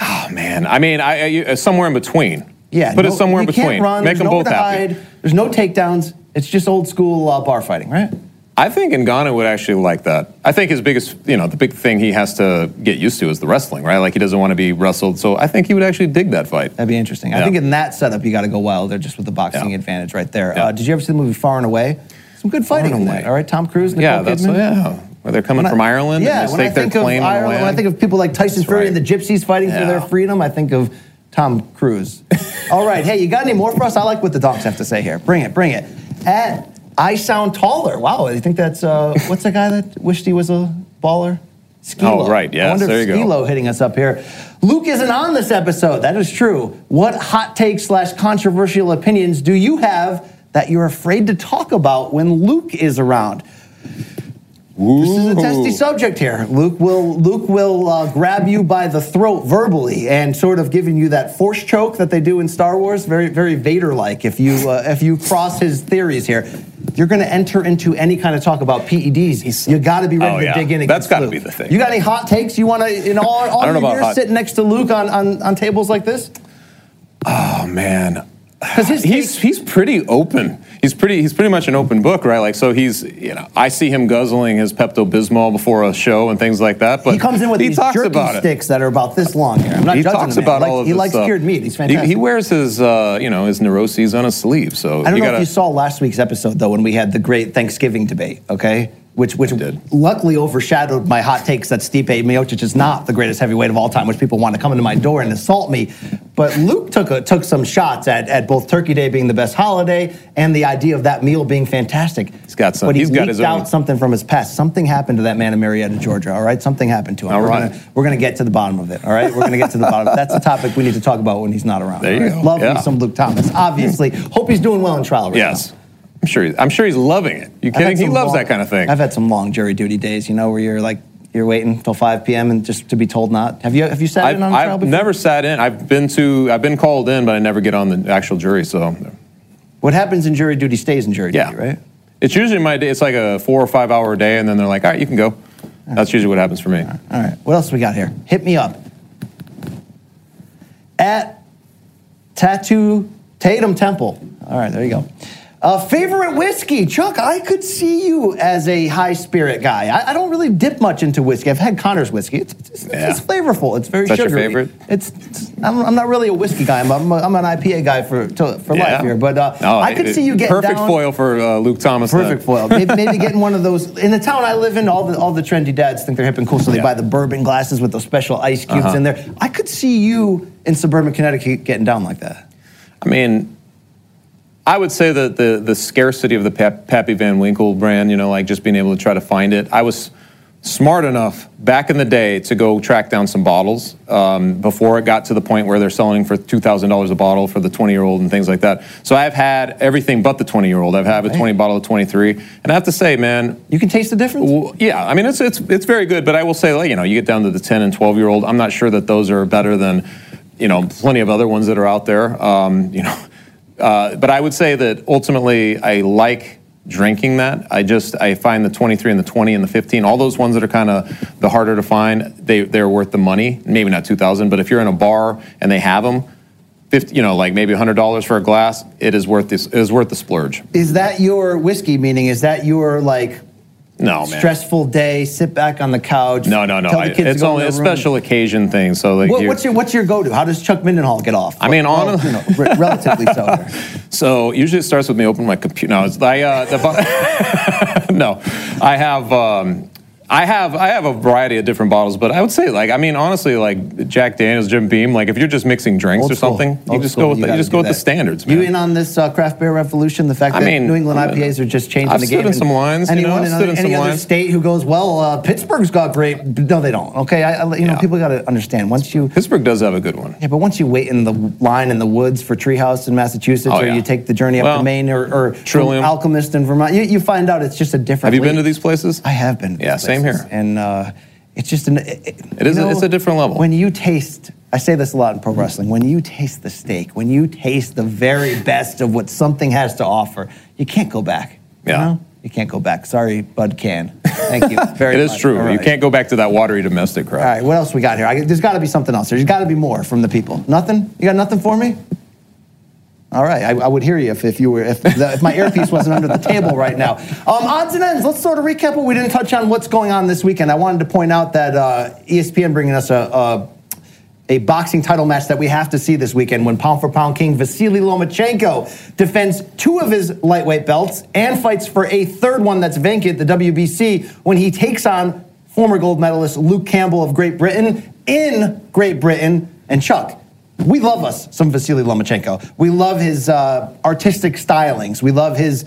oh man, I mean, I, you- somewhere in between. yeah, put no- it somewhere in between. Run, Make there's them both happy. hide, There's no takedowns. It's just old school uh, bar fighting, right? I think Ngannou would actually like that. I think his biggest, you know, the big thing he has to get used to is the wrestling, right? Like he doesn't want to be wrestled. So I think he would actually dig that fight. That'd be interesting. I think in that setup, you got to go Wilder just with the boxing Yeah. advantage right there. Yeah. Uh, did you ever see the movie Far and Away? Some good fighting in that. All right, Tom Cruise, Nicole yeah, that's Kidman. yeah. Where they're coming When I- from Ireland Yeah, and when I think of Ireland, when I think of people like Tyson That's Fury and the. Gypsies fighting for their freedom, I think of Tom Cruise. All right, hey, you got any more for us? I like what the dogs have to say here. Bring it, bring it. At I sound taller. Wow, I think that's uh, what's the guy that wished he was a baller? Skee-Lo. Oh, right, yeah. I wonder there if you go. Skee-Lo hitting us up here. Luke isn't on this episode. That is true. What hot takes slash controversial opinions do you have that you're afraid to talk about when Luke is around? This is a testy subject here. Luke will Luke will uh, grab you by the throat verbally and sort of giving you that force choke that they do in Star Wars, very very Vader like. If you uh, if you cross his theories here, you're going to enter into any kind of talk about PEDs. you got to be ready Oh, to yeah. dig in. That's gotta be the thing. You got any hot takes you want to in all, all I don't know your years hot- sitting next to Luke on, on, on tables like this? oh man, Because he's he's pretty open. He's pretty he's pretty much an open book, right? Like so he's you know I see him guzzling his Pepto Bismol before a show and things like that. But he comes in with he these talks jerky about it. sticks that are about this long here. I'm not he judging talks about He all of He likes stuff. cured meat. He's He- fantastic. He, wears his uh, you know his neuroses on his sleeve. So I don't know gotta, if you saw last week's episode though when we had the great Thanksgiving debate. Okay, which which luckily overshadowed my hot takes that Stipe Miocic is not the greatest heavyweight of all time, which people want to come into my door and assault me. But Luke took a, took some shots at, at both Turkey Day being the best holiday and the idea of that meal being fantastic. He's got some- But he he's got his own- out something from his past. Something happened to that man in Marietta, Georgia. All right, something happened to him. All we're right. Gonna, we're gonna get to the bottom of it. All right, we're gonna get to the bottom. That's a topic we need to talk about when he's not around. There you right? go. Love me some Luke Thomas. Obviously, hope he's doing well in trial right Yes. now. I'm sure. He's, I'm sure he's loving it. You I've kidding? He loves long- that kind of thing. I've had some long jury duty days, you know, where you're like you're waiting until 5 p.m. and just to be told not. Have you have you sat I've, in on a trial I've before? never sat in. I've been to. I've been called in, but I never get on the actual jury. So, What happens in jury duty stays in jury yeah, duty, right? It's usually my day. It's like a four or five hour day, and then they're like, "All right, you can go." That's usually what happens for me. All right. What else we got here? Hit me up. At Tattoo Tatum Temple. All right, there you go. Uh, favorite whiskey, Chuck. I could see you as a high spirit guy. I, I don't really dip much into whiskey. I've had Conor's whiskey. It's, it's, it's, Yeah. it's flavorful. It's very Is that your sugary. favorite? It's, I'm, I'm not really a whiskey guy. I'm, I'm, a, I'm an IPA guy for to, for life here. But uh, No, I could it- see you getting down. perfect down, foil for uh, Luke Thomas. then. Perfect foil. Maybe, maybe getting one of those. In the town I live in, all the all the trendy dads think they're hip and cool, so they Yeah. buy the bourbon glasses with those special ice cubes Uh-huh. in there. I could see you in suburban Connecticut getting down like that. I mean, I would say that the the scarcity of the Pap- Pappy Van Winkle brand, you know, like just being able to try to find it. I was smart enough back in the day to go track down some bottles um, before it got to the point where they're selling for two thousand dollars a bottle for the twenty year old and things like that. So I've had everything but the twenty year old. I've had a twenty bottle of twenty three, and I have to say, man, You can taste the difference. well, yeah, I mean it's it's it's very good, but I will say, like you know, you get down to the ten and twelve year old. I'm not sure that those are better than, you know, plenty of other ones that are out there. Um, you know, uh, but I would say that ultimately I like drinking that. I just I find the 23 and the 20 and the 15, all those ones that are kind of the harder to find, they they're worth the money. Maybe not 2,000, but if you're in a bar and they have them. 50, you know, like maybe $100 for a glass, it is worth this. It is worth the splurge. Is that your whiskey? Meaning, is that your like No, man. stressful day? Sit back on the couch. No, no, no. I- it's only a special occasion thing. So like What, what's your what's your go to? How does Chuck Mindenhall get off? I mean, Well, on- you know, re- relatively so. So usually it starts with me opening my computer. No, it's, I, uh, the, no, I have, um, I have, I have a variety of different bottles, but I would say, like, I mean, honestly, like Jack Daniels, Jim Beam, like if you're just mixing drinks Old or school. something, you Old just school. go with, the, you gotta just do go with the that. standards, You man. in on this uh, craft beer revolution? The fact I that mean, New England uh, IPAs are just changing I've the stood game. in and some lines, you know, Anyone I've in stood other- in some any other lines. state who goes, well, uh, Pittsburgh's got great. No, they don't. Okay, I, I- you know, Yeah. people got to understand once you. Pittsburgh does have a good one. Yeah, but once you wait in the line in the woods for Treehouse in Massachusetts, Oh, or yeah. you take the journey up Well, to Maine, or, or from Trillium. Alchemist in Vermont, you, you find out it's just a different. Have you been league. to these places? I have been. to Yeah, these same places. here. And uh, it's just an. It, It is a- it's a different level. When you taste, I say this a lot in pro wrestling. When you taste the steak, when you taste the very best of what something has to offer, you can't go back. you Yeah. know? You can't go back. Sorry, Bud Can. Thank you very It much. true. All You can't go back to that watery domestic crap. All right, what else we got here? I, there's got to be something else. There's got to be more from the people. Nothing? You got nothing for me? All right, I, I would hear you if, if you were if, the, if my earpiece wasn't under the table right now. Um, odds and ends. Let's sort of recap what we didn't touch on. What's going on this weekend? I wanted to point out that uh, ESPN bringing us a, a a boxing title match that we have to see this weekend when pound for pound king Vasily Lomachenko defends two of his lightweight belts and fights for a third one that's vacant, the WBC, when he takes on former gold medalist Luke Campbell of Great Britain in Great Britain. And Chuck, we love us some Vasily Lomachenko. We love his uh, artistic stylings. We love his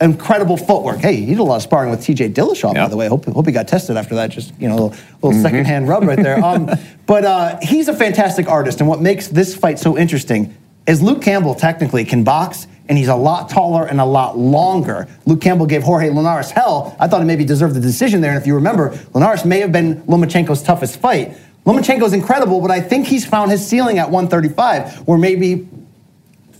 incredible footwork. Hey, he did a lot of sparring with TJ Dillashaw, by the way. Hope, hope he got tested after that. Just, you know, a little, little secondhand rub right there. Um, but uh, he's a fantastic artist. And what makes this fight so interesting is Luke Campbell technically can box, and he's a lot taller and a lot longer. Luke Campbell gave Jorge Linares hell. I thought he maybe deserved the decision there. And if you remember, Linares may have been Lomachenko's toughest fight. Lomachenko's incredible, but I think he's found his ceiling at 135, where maybe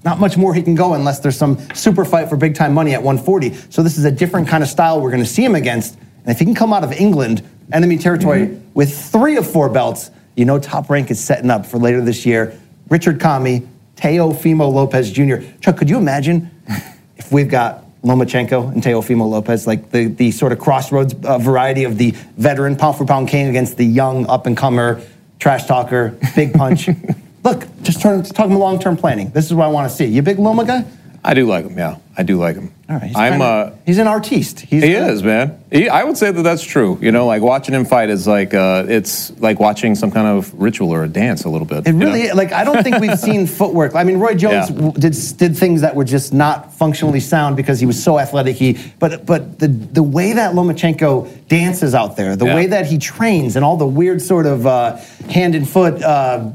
not much more he can go unless there's some super fight for big time money at 140. So this is a different kind of style we're going to see him against. And if he can come out of England, enemy territory, mm-hmm. with three of four belts, you know Top Rank is setting up for later this year. Richard Commey, Teofimo Lopez Jr. Chuck, could you imagine if we've got Lomachenko and Teofimo Lopez, like the, the sort of crossroads uh, variety of the veteran pound for pound king against the young up and comer trash talker, big punch. Look, just turn, talking long term planning. This is what I want to see. You big Loma guy? I do like him, yeah. I do like him. All right. He's I'm. Uh, he's an artiste. He's he a- is, man. He, I would say that that's true. You know, like watching him fight is like uh, it's like watching some kind of ritual or a dance a little bit. It really know? like I don't think we've seen footwork. I mean, Roy Jones Yeah. w did did things that were just not functionally sound because he was so athletic. He but but the the way that Lomachenko dances out there, the Yeah. way that he trains, and all the weird sort of uh, hand and foot. Uh,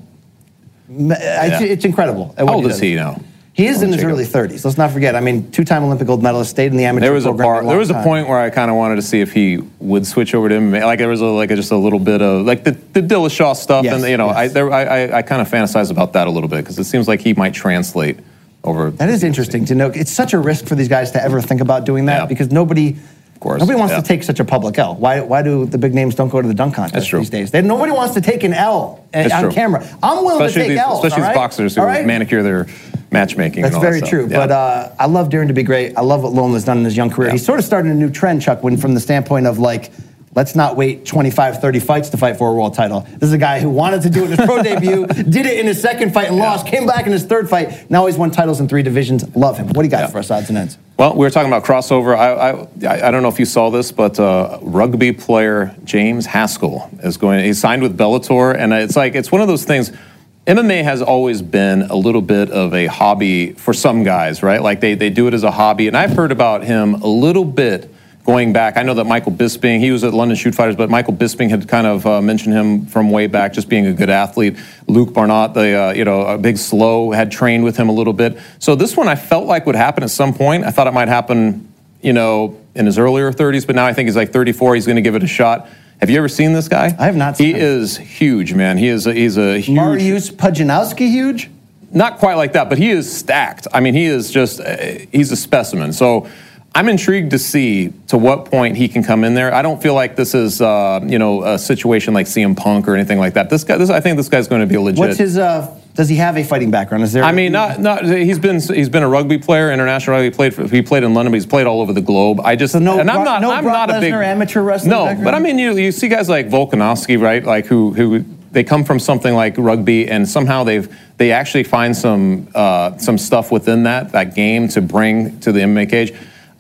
it's, it's incredible. How old is he now? He is in his early 30s. Let's not forget. I mean, two-time Olympic gold medalist, stayed in the amateur There was a program part. for There was a point where I kind of wanted to see if he would switch over to MMA. Like there was a, like a, just a little bit of like the, the Dillashaw stuff, Yes, and you know, I, there, I, I, I kind of fantasize about that a little bit because it seems like he might translate over. That is interesting to know. It's such a risk for these guys to ever think about doing that Yeah. because nobody, course, nobody wants yeah. to take such a public L. Why, why do the big names don't go to the dunk contest these days? They, nobody wants to take an L eh, That's on true. camera. I'm willing especially to take these, L's. especially all these boxers who right? manicure their matchmaking. That's very that true. Yeah. But uh, I love Darren to be great. I love what Loma's done in his young career. Yeah. He's sort of starting a new trend, Chuck, when from the standpoint of like, let's not wait 25, 30 fights to fight for a world title. This is a guy who wanted to do it in his pro debut, did it in his second fight and lost, came back in his third fight. Now he's won titles in three divisions. Love him. What do you got Yeah. for us, odds and ends? Well, we were talking about crossover. I, I, I don't know if you saw this, but uh, rugby player James Haskell is going. He signed with Bellator, and it's like it's one of those things. MMA has always been a little bit of a hobby for some guys, right? Like they, they do it as a hobby, and I've heard about him a little bit going back. I know that Michael Bisping, he was at London Shoot Fighters, but Michael Bisping had kind of uh, mentioned him from way back, just being a good athlete. Luke Barnett, the uh, you know a big slow, had trained with him a little bit. So this one I felt like would happen at some point. I thought it might happen, you know, in his earlier 30s, but now I think he's like 34. He's going to give it a shot. Have you ever seen this guy? I have not He seen him. is huge, man. He is a, he's a huge. Mariusz Pudzianowski huge? Not quite like that, but he is stacked. I mean, he is just, uh, he's a specimen. So I'm intrigued to see to what point he can come in there. I don't feel like this is, uh, you know, a situation like CM Punk or anything like that. This guy, this, I think this guy's going to be legit. What's his, uh, does he have a fighting background? Is there? I mean, not, not. He's been he's been a rugby player, international rugby. He played for, he played in London, but he's played all over the globe. I just So no and I'm not no I'm Brock not a big amateur wrestling No, background? but I mean, you you see guys like Volkanovski, right? Like who who they come from something like rugby, and somehow they've they actually find some uh, some stuff within that that game to bring to the MMA cage.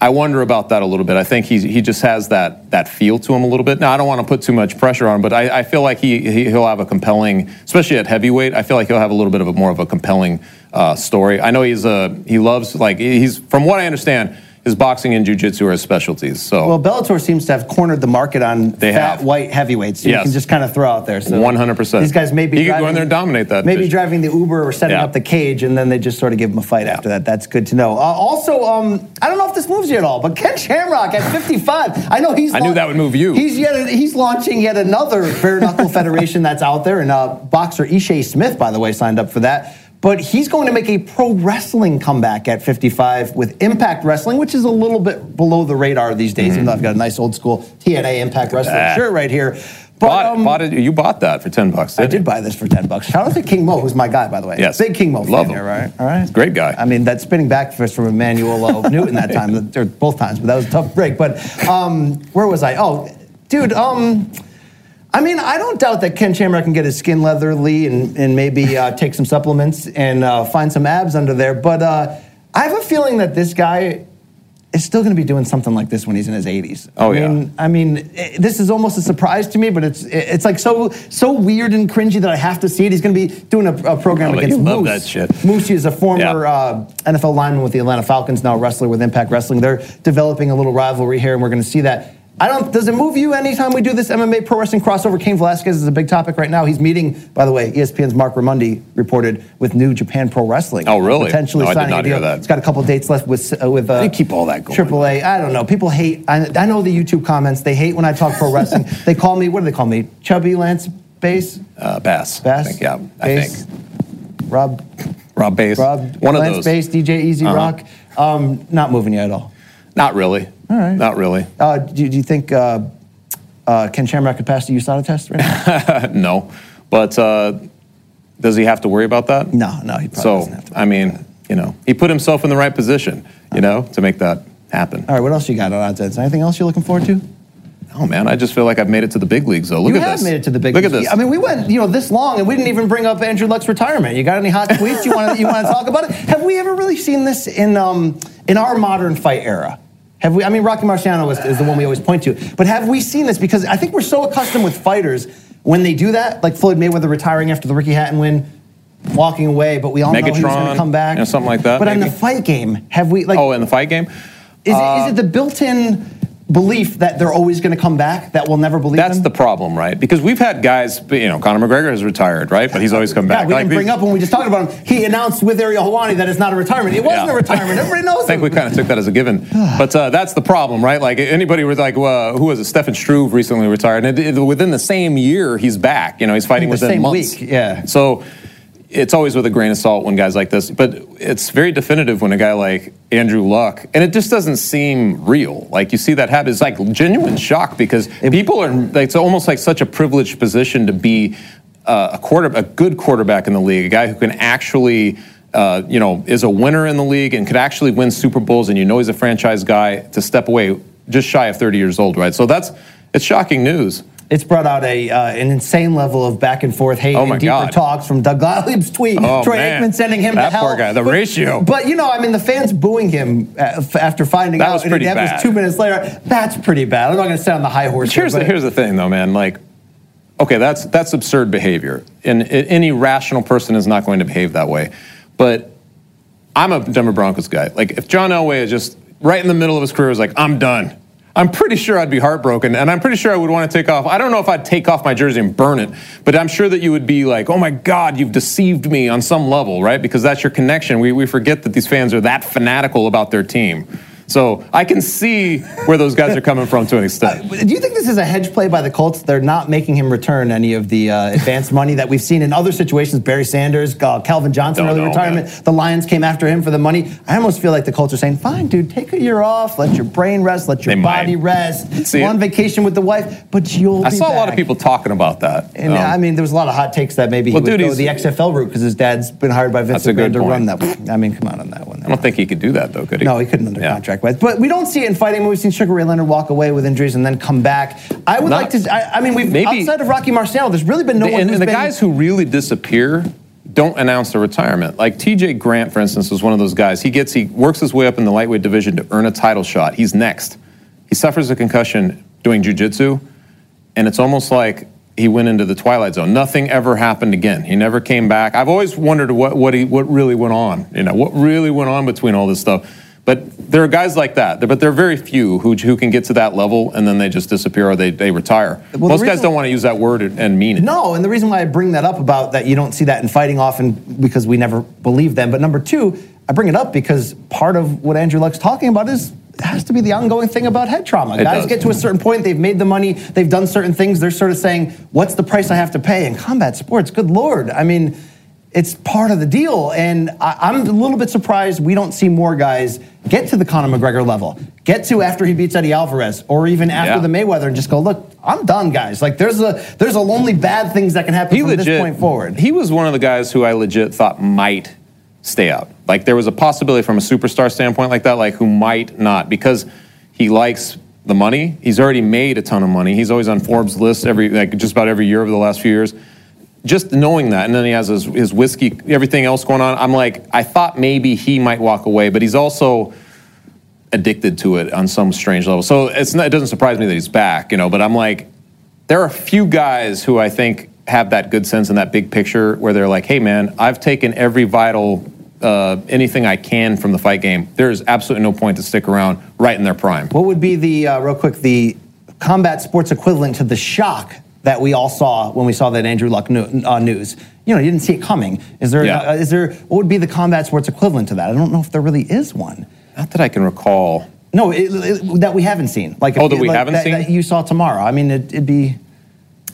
I wonder about that a little bit. I think he he just has that that feel to him a little bit. Now I don't want to put too much pressure on him, but I, I feel like he, he he'll have a compelling, especially at heavyweight. I feel like he'll have a little bit of a more of a compelling uh, story. I know he's a he loves like he's from what I understand, his boxing and jujitsu are his specialties. So Well, Bellator seems to have cornered the market on They fat have. white heavyweights. You Yes. can just kind of throw out there. So 100%. These guys may be He could go in there and dominate that Maybe division. driving the Uber or setting Yeah. up the cage, and then they just sort of give him a fight after that. That's good to know. Uh, also, um, I don't know if this moves you at all, but Ken Shamrock at 55. I know he's. I knew that would move you. He's yet he's launching yet another bare knuckle federation that's out there, and uh, boxer Ishe Smith, by the way, signed up for that. But he's going to make a pro wrestling comeback at 55 with Impact Wrestling, which is a little bit below the radar these days. Even though I've got a nice old school TNA Impact Wrestling that. shirt right here. But bought, um, bought it, you bought that for ten bucks. I did you? buy this for 10 bucks. Shout out to King Mo, who's my guy, by the way. Yes. Big King Mo Love fan him. here, right? All right. Great guy. I mean, that spinning back fist from Emmanuel Newton that time, or both times, but that was a tough break. But um, where was I? Oh, dude, um, I mean, I don't doubt that Ken Shamrock can get his skin leatherly and, and maybe uh, take some supplements and uh, find some abs under there. But uh, I have a feeling that this guy is still going to be doing something like this when he's in his 80s. Oh, I yeah. mean, I mean, eh, this is almost a surprise to me, but it's it's like so so weird and cringy that I have to see it. He's going to be doing a, a program Oh, against you love Moose. that shit. Moose is a former Yeah. uh, NFL lineman with the Atlanta Falcons, now a wrestler with Impact Wrestling. They're developing a little rivalry here, and we're going to see that. I don't. Does it move you anytime we do this MMA pro wrestling crossover? Cain Velasquez is a big topic right now. He's meeting, by the way, ESPN's Marc Raimondi reported with New Japan Pro Wrestling. Oh, really? Potentially No, I did signing not a deal. hear that. It's got a couple dates left with uh, with. Uh, They keep all that going. AAA. I don't know. People hate. I, I know the YouTube comments. They hate when I talk pro wrestling. they call me. What do they call me? Chubby Lance Bass. Uh, Bass. Bass. I think, yeah, I Bass? think. Rob. Rob Bass. Rob. One Lance of those. Bass. DJ Easy Uh-huh. Rock. Um, not moving you at all. Not really. All right. Not really. Uh, do, do you think uh, uh, Ken Shamrock could pass the USADA test right now? no. But uh, does he have to worry about that? no, no. He probably So, doesn't have to. I mean, you know, he put himself in the right position, you know, to make that happen. All right. What else you got on odds? ends? Anything else you're looking forward to? Oh man, I just feel like I've made it to the big leagues though. Look you at have this. made it to the big. Look at this. I mean, we went you know this long, and we didn't even bring up Andrew Luck's retirement. You got any hot tweets you want to you want to talk about it? Have we ever really seen this in um, in our modern fight era, have we? I mean, Rocky Marciano is, is the one we always point to, but have we seen this? Because I think we're so accustomed with fighters when they do that, like Floyd Mayweather retiring after the Ricky Hatton win, walking away, but we all know he's going to come back, you know, something like that, But in the fight game, have we like? Oh, in the fight game? is, it, is uh, it the built-in belief that they're always going to come back that we'll never believe That's them? the problem, right? Because we've had guys, you know, Conor McGregor has retired, right? But he's always come back. God, we Like, didn't bring up when we just talked about him. He announced with Ariel Helwani that it's not a retirement. It wasn't Yeah. a retirement. Everybody knows. I think him. we kind of took that as a given. But uh, that's the problem, right? Like anybody was like, uh, who was it? Stefan Struve recently retired. And it, it- within the same year, he's back. You know, he's fighting within same months. week, yeah. So it's always with a grain of salt when guys like this. But it's very definitive when a guy like Andrew Luck, and it just doesn't seem real. Like you see that happen. It's like genuine shock because people are, like, it's almost like such a privileged position to be uh, a quarter, a good quarterback in the league, a guy who can actually uh, you know, is a winner in the league and could actually win Super Bowls, and you know he's a franchise guy to step away just shy of 30 years old, right? So that's it's shocking news. It's brought out a uh, an insane level of back and forth hate Oh and deeper God. talks from Doug Gottlieb's tweet. Oh, Troy man. Aikman sending him That to hell. poor guy, the but, ratio. But you know, I mean, the fans booing him uh, after finding That out. was pretty that bad. two minutes later. That's pretty bad. I'm not going to sit on the high horse. here, Here's the, here's the thing, though, man. Like, okay, that's that's absurd behavior, and any rational person is not going to behave that way. But I'm a Denver Broncos guy. Like, if John Elway is just right in the middle of his career was like, I'm done. I'm pretty sure I'd be heartbroken, and I'm pretty sure I would want to take off. I don't know if I'd take off my jersey and burn it, but I'm sure that you would be like, "Oh my God, you've deceived me on some level, right?" Because that's your connection. We we forget that these fans are that fanatical about their team. So I can see where those guys are coming from to an extent. Do you think this is a hedge play by the Colts? They're not making him return any of the uh, advanced money that we've seen in other situations. Barry Sanders, uh, Calvin Johnson, early retirement. man. The Lions came after him for the money. I almost feel like the Colts are saying, "Fine, dude, take a year off, let your brain rest, let your They might. body rest, See go it. on vacation with the wife, but you'll." I be saw a lot of people talking about that. And Um, I mean, there was a lot of hot takes that maybe he Well, would dude, go the XFL route because his dad's been hired by That's a good Graham to point. run that. I mean, come on on that one. I don't think he could do that though, could he? No, he couldn't under Yeah. contract. But, but we don't see it in fighting. We've seen Sugar Ray Leonard walk away with injuries and then come back. I would Not- like to. I, I mean, we've Maybe- outside of Rocky Marciano, there's really been no The- one and, and the been, guys who really disappear don't announce their retirement. Like TJ Grant, for instance, was one of those guys. He gets he works his way up in the lightweight division to earn a title shot. He's next. He suffers a concussion doing jujitsu, and it's almost like he went into the twilight zone. Nothing ever happened again. He never came back. I've always wondered what what he what really went on. You know, what really went on between all this stuff. But there are guys like that. But there are very few who, who can get to that level and then they just disappear or they, they retire. the Most guys don't want to use that word and mean it. No, and the reason why I bring that up about that you don't see that in fighting often because we never believe them. But number two, I bring it up because part of what Andrew Luck's talking about is it has to be the ongoing thing about head trauma. It Guys does. get to a certain point, they've made the money, they've done certain things, they're sort of saying, "What's the price I have to pay?" In combat sports, good lord, I mean. It's part of the deal, and I, I'm a little bit surprised we don't see more guys get to the Conor McGregor level, get to after he beats Eddie Alvarez, or even after Yeah. the Mayweather, and just go, look, I'm done, guys. Like there's a there's a lonely bad things that can happen he from legit, this point forward. He was one of the guys who I legit thought might stay out. Like there was a possibility from a superstar standpoint like that, like who might not because he likes the money. He's already made a ton of money. He's always on Forbes list every like just about every year over the last few years. Just knowing that, and then he has his, his whiskey, everything else going on. I'm like, I thought maybe he might walk away, but he's also addicted to it on some strange level. So it's not, it doesn't surprise me that he's back, you know. But I'm like, there are a few guys who I think have that good sense in that big picture where they're like, hey man, I've taken every vital uh, anything I can from the fight game. There is absolutely no point to stick around right in their prime. What would be the uh, real quick the combat sports equivalent to the shock that we all saw when we saw that Andrew Luck uh, news? You know, you didn't see it coming. Is there? Yeah. uh, is there? What would be the combat sports equivalent to that? I don't know if there really is one. Not that I can recall. No, it, it- that we haven't seen. Like Oh, that we like haven't that, seen? that you saw tomorrow. I mean, it, it'd be.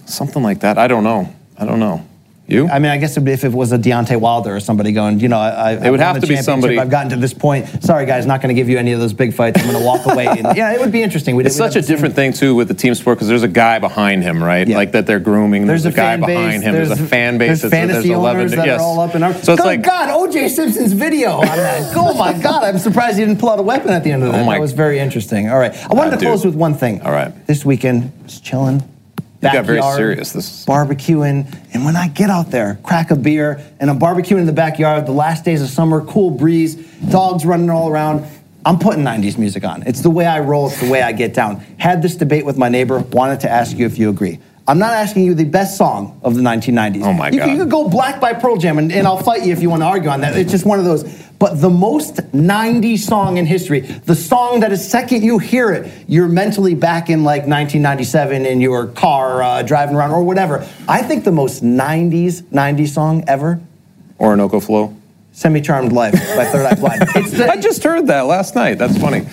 Something like that. I don't know. I don't know. You? I mean, I guess if it was a Deontay Wilder or somebody going, you know, I, I, It would have to be championship, somebody- I've gotten to this point. Sorry, guys, not going to give you any of those big fights. I'm going to walk away. And, yeah, it would be interesting. We'd, it's such a different thing too with the team sport because there's a guy behind him, right? Yeah. Like that they're grooming. There's, There's, a, guy base, behind him. There's, a fan base. There's fantasy 11 owners that yes. are all up in our. So it's God, like God, O.J. Simpson's video oh my God, I'm surprised he didn't pull out a weapon at the end of that. Oh my- that was very interesting. All right, I wanted Ah, to close dude. with one thing. All right. this weekend just chilling. You got very serious. This- barbecuing, and when I get out there, crack a beer, and I'm barbecuing in the backyard. The last days of summer, cool breeze, dogs running all around. I'm putting 90s music on. It's the way I roll, it's the way I get down. Had this debate with my neighbor, wanted to ask you if you agree. I'm not asking you the best song of the 1990s. Oh my you God. You could go Black by Pearl Jam, and, and I'll fight you if you want to argue on that. It's just one of those. But the most 90s song in history, the song that the second you hear it, you're mentally back in like 1997 in your car uh, driving around or whatever. I think the most 90s 90s song ever, Orinoco Flow. Semi Charmed Life by Third Eye Blind. The, I just heard that last night. That's funny.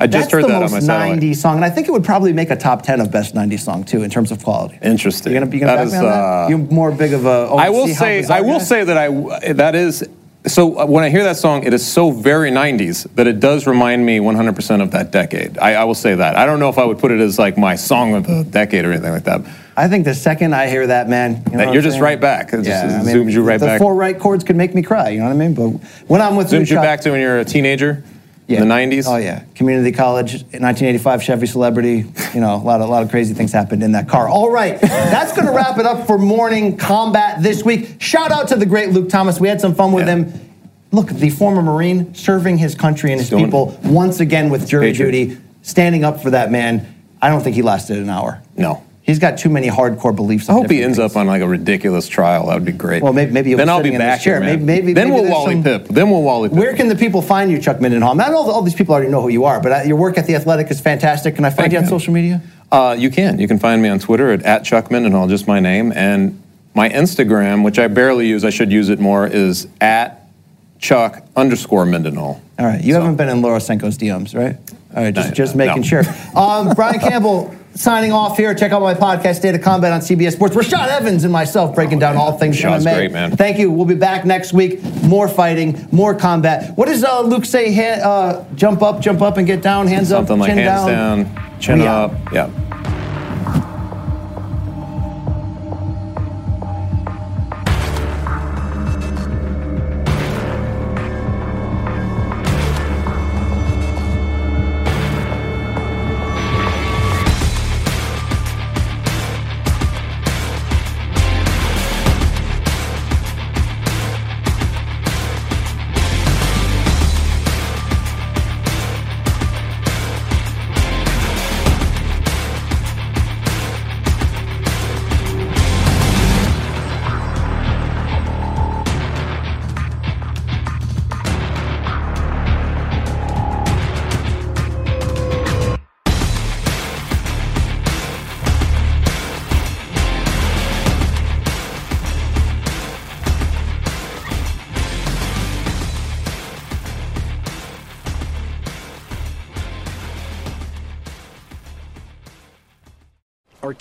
I just That's heard the that most on my satellite. song, and I think it would probably make a top 10 of best 90s song too in terms of quality. Interesting. You're gonna, you gonna That back is, me on that? uh, You're more big of a. Oh, I will say, I will guy? say that I that is. So uh, when I hear that song, it is so very 90s that it does remind me 100% of that decade. I, I will say that. I don't know if I would put it as like my song of the decade or anything like that. I think the second I hear that, man, you know that you're I'm just right back. It just- it I zooms you right the back. four right chords could make me cry. You know what I mean? But when I'm with Zooms you Chuck- back to when you're a teenager yeah. in the 90s. Oh yeah, community college, 1985 Chevy Celebrity. You know, a lot of a lot of crazy things happened in that car. All right, that's going to wrap it up for Morning Kombat this week. Shout out to the great Luke Thomas. We had some fun with Yeah. him. Look, the former Marine serving his country and his Doing- people once again with jury Patriot. duty, standing up for that man. I don't think he lasted an hour. No. He's got too many hardcore beliefs. I hope he ends things. up on like a ridiculous trial. That would be great. Well, maybe- maybe he'll then I'll be back here. Maybe- maybe- then maybe we'll Wally some- Pipp. Then we'll Wally Pipp. Where can the people find you, Chuck Mindenhall? I know all these people already know who you are, but uh, your work at The Athletic is fantastic. Can I find Thank you on you. social media? Uh, you can. You can find me on Twitter at, at Chuck Mindenhall, just my name. And my Instagram, which I barely use, I should use it more, is at Chuck underscore Mindenhall. All right, you So- haven't been in Laura Sanko's DMs, right? All right, just, No, just no. making sure. Um, Brian Campbell signing off here. Check out my podcast, State of Combat on CBS Sports. Rashad Evans and myself breaking down all things Rashad's MMA. great, man. Thank you. We'll be back next week. More fighting, more combat. What does uh, Luke say? Ha- uh, jump up, jump up, and get down. Hands up, Something up, like chin hands down. down, chin We out. up. Yeah.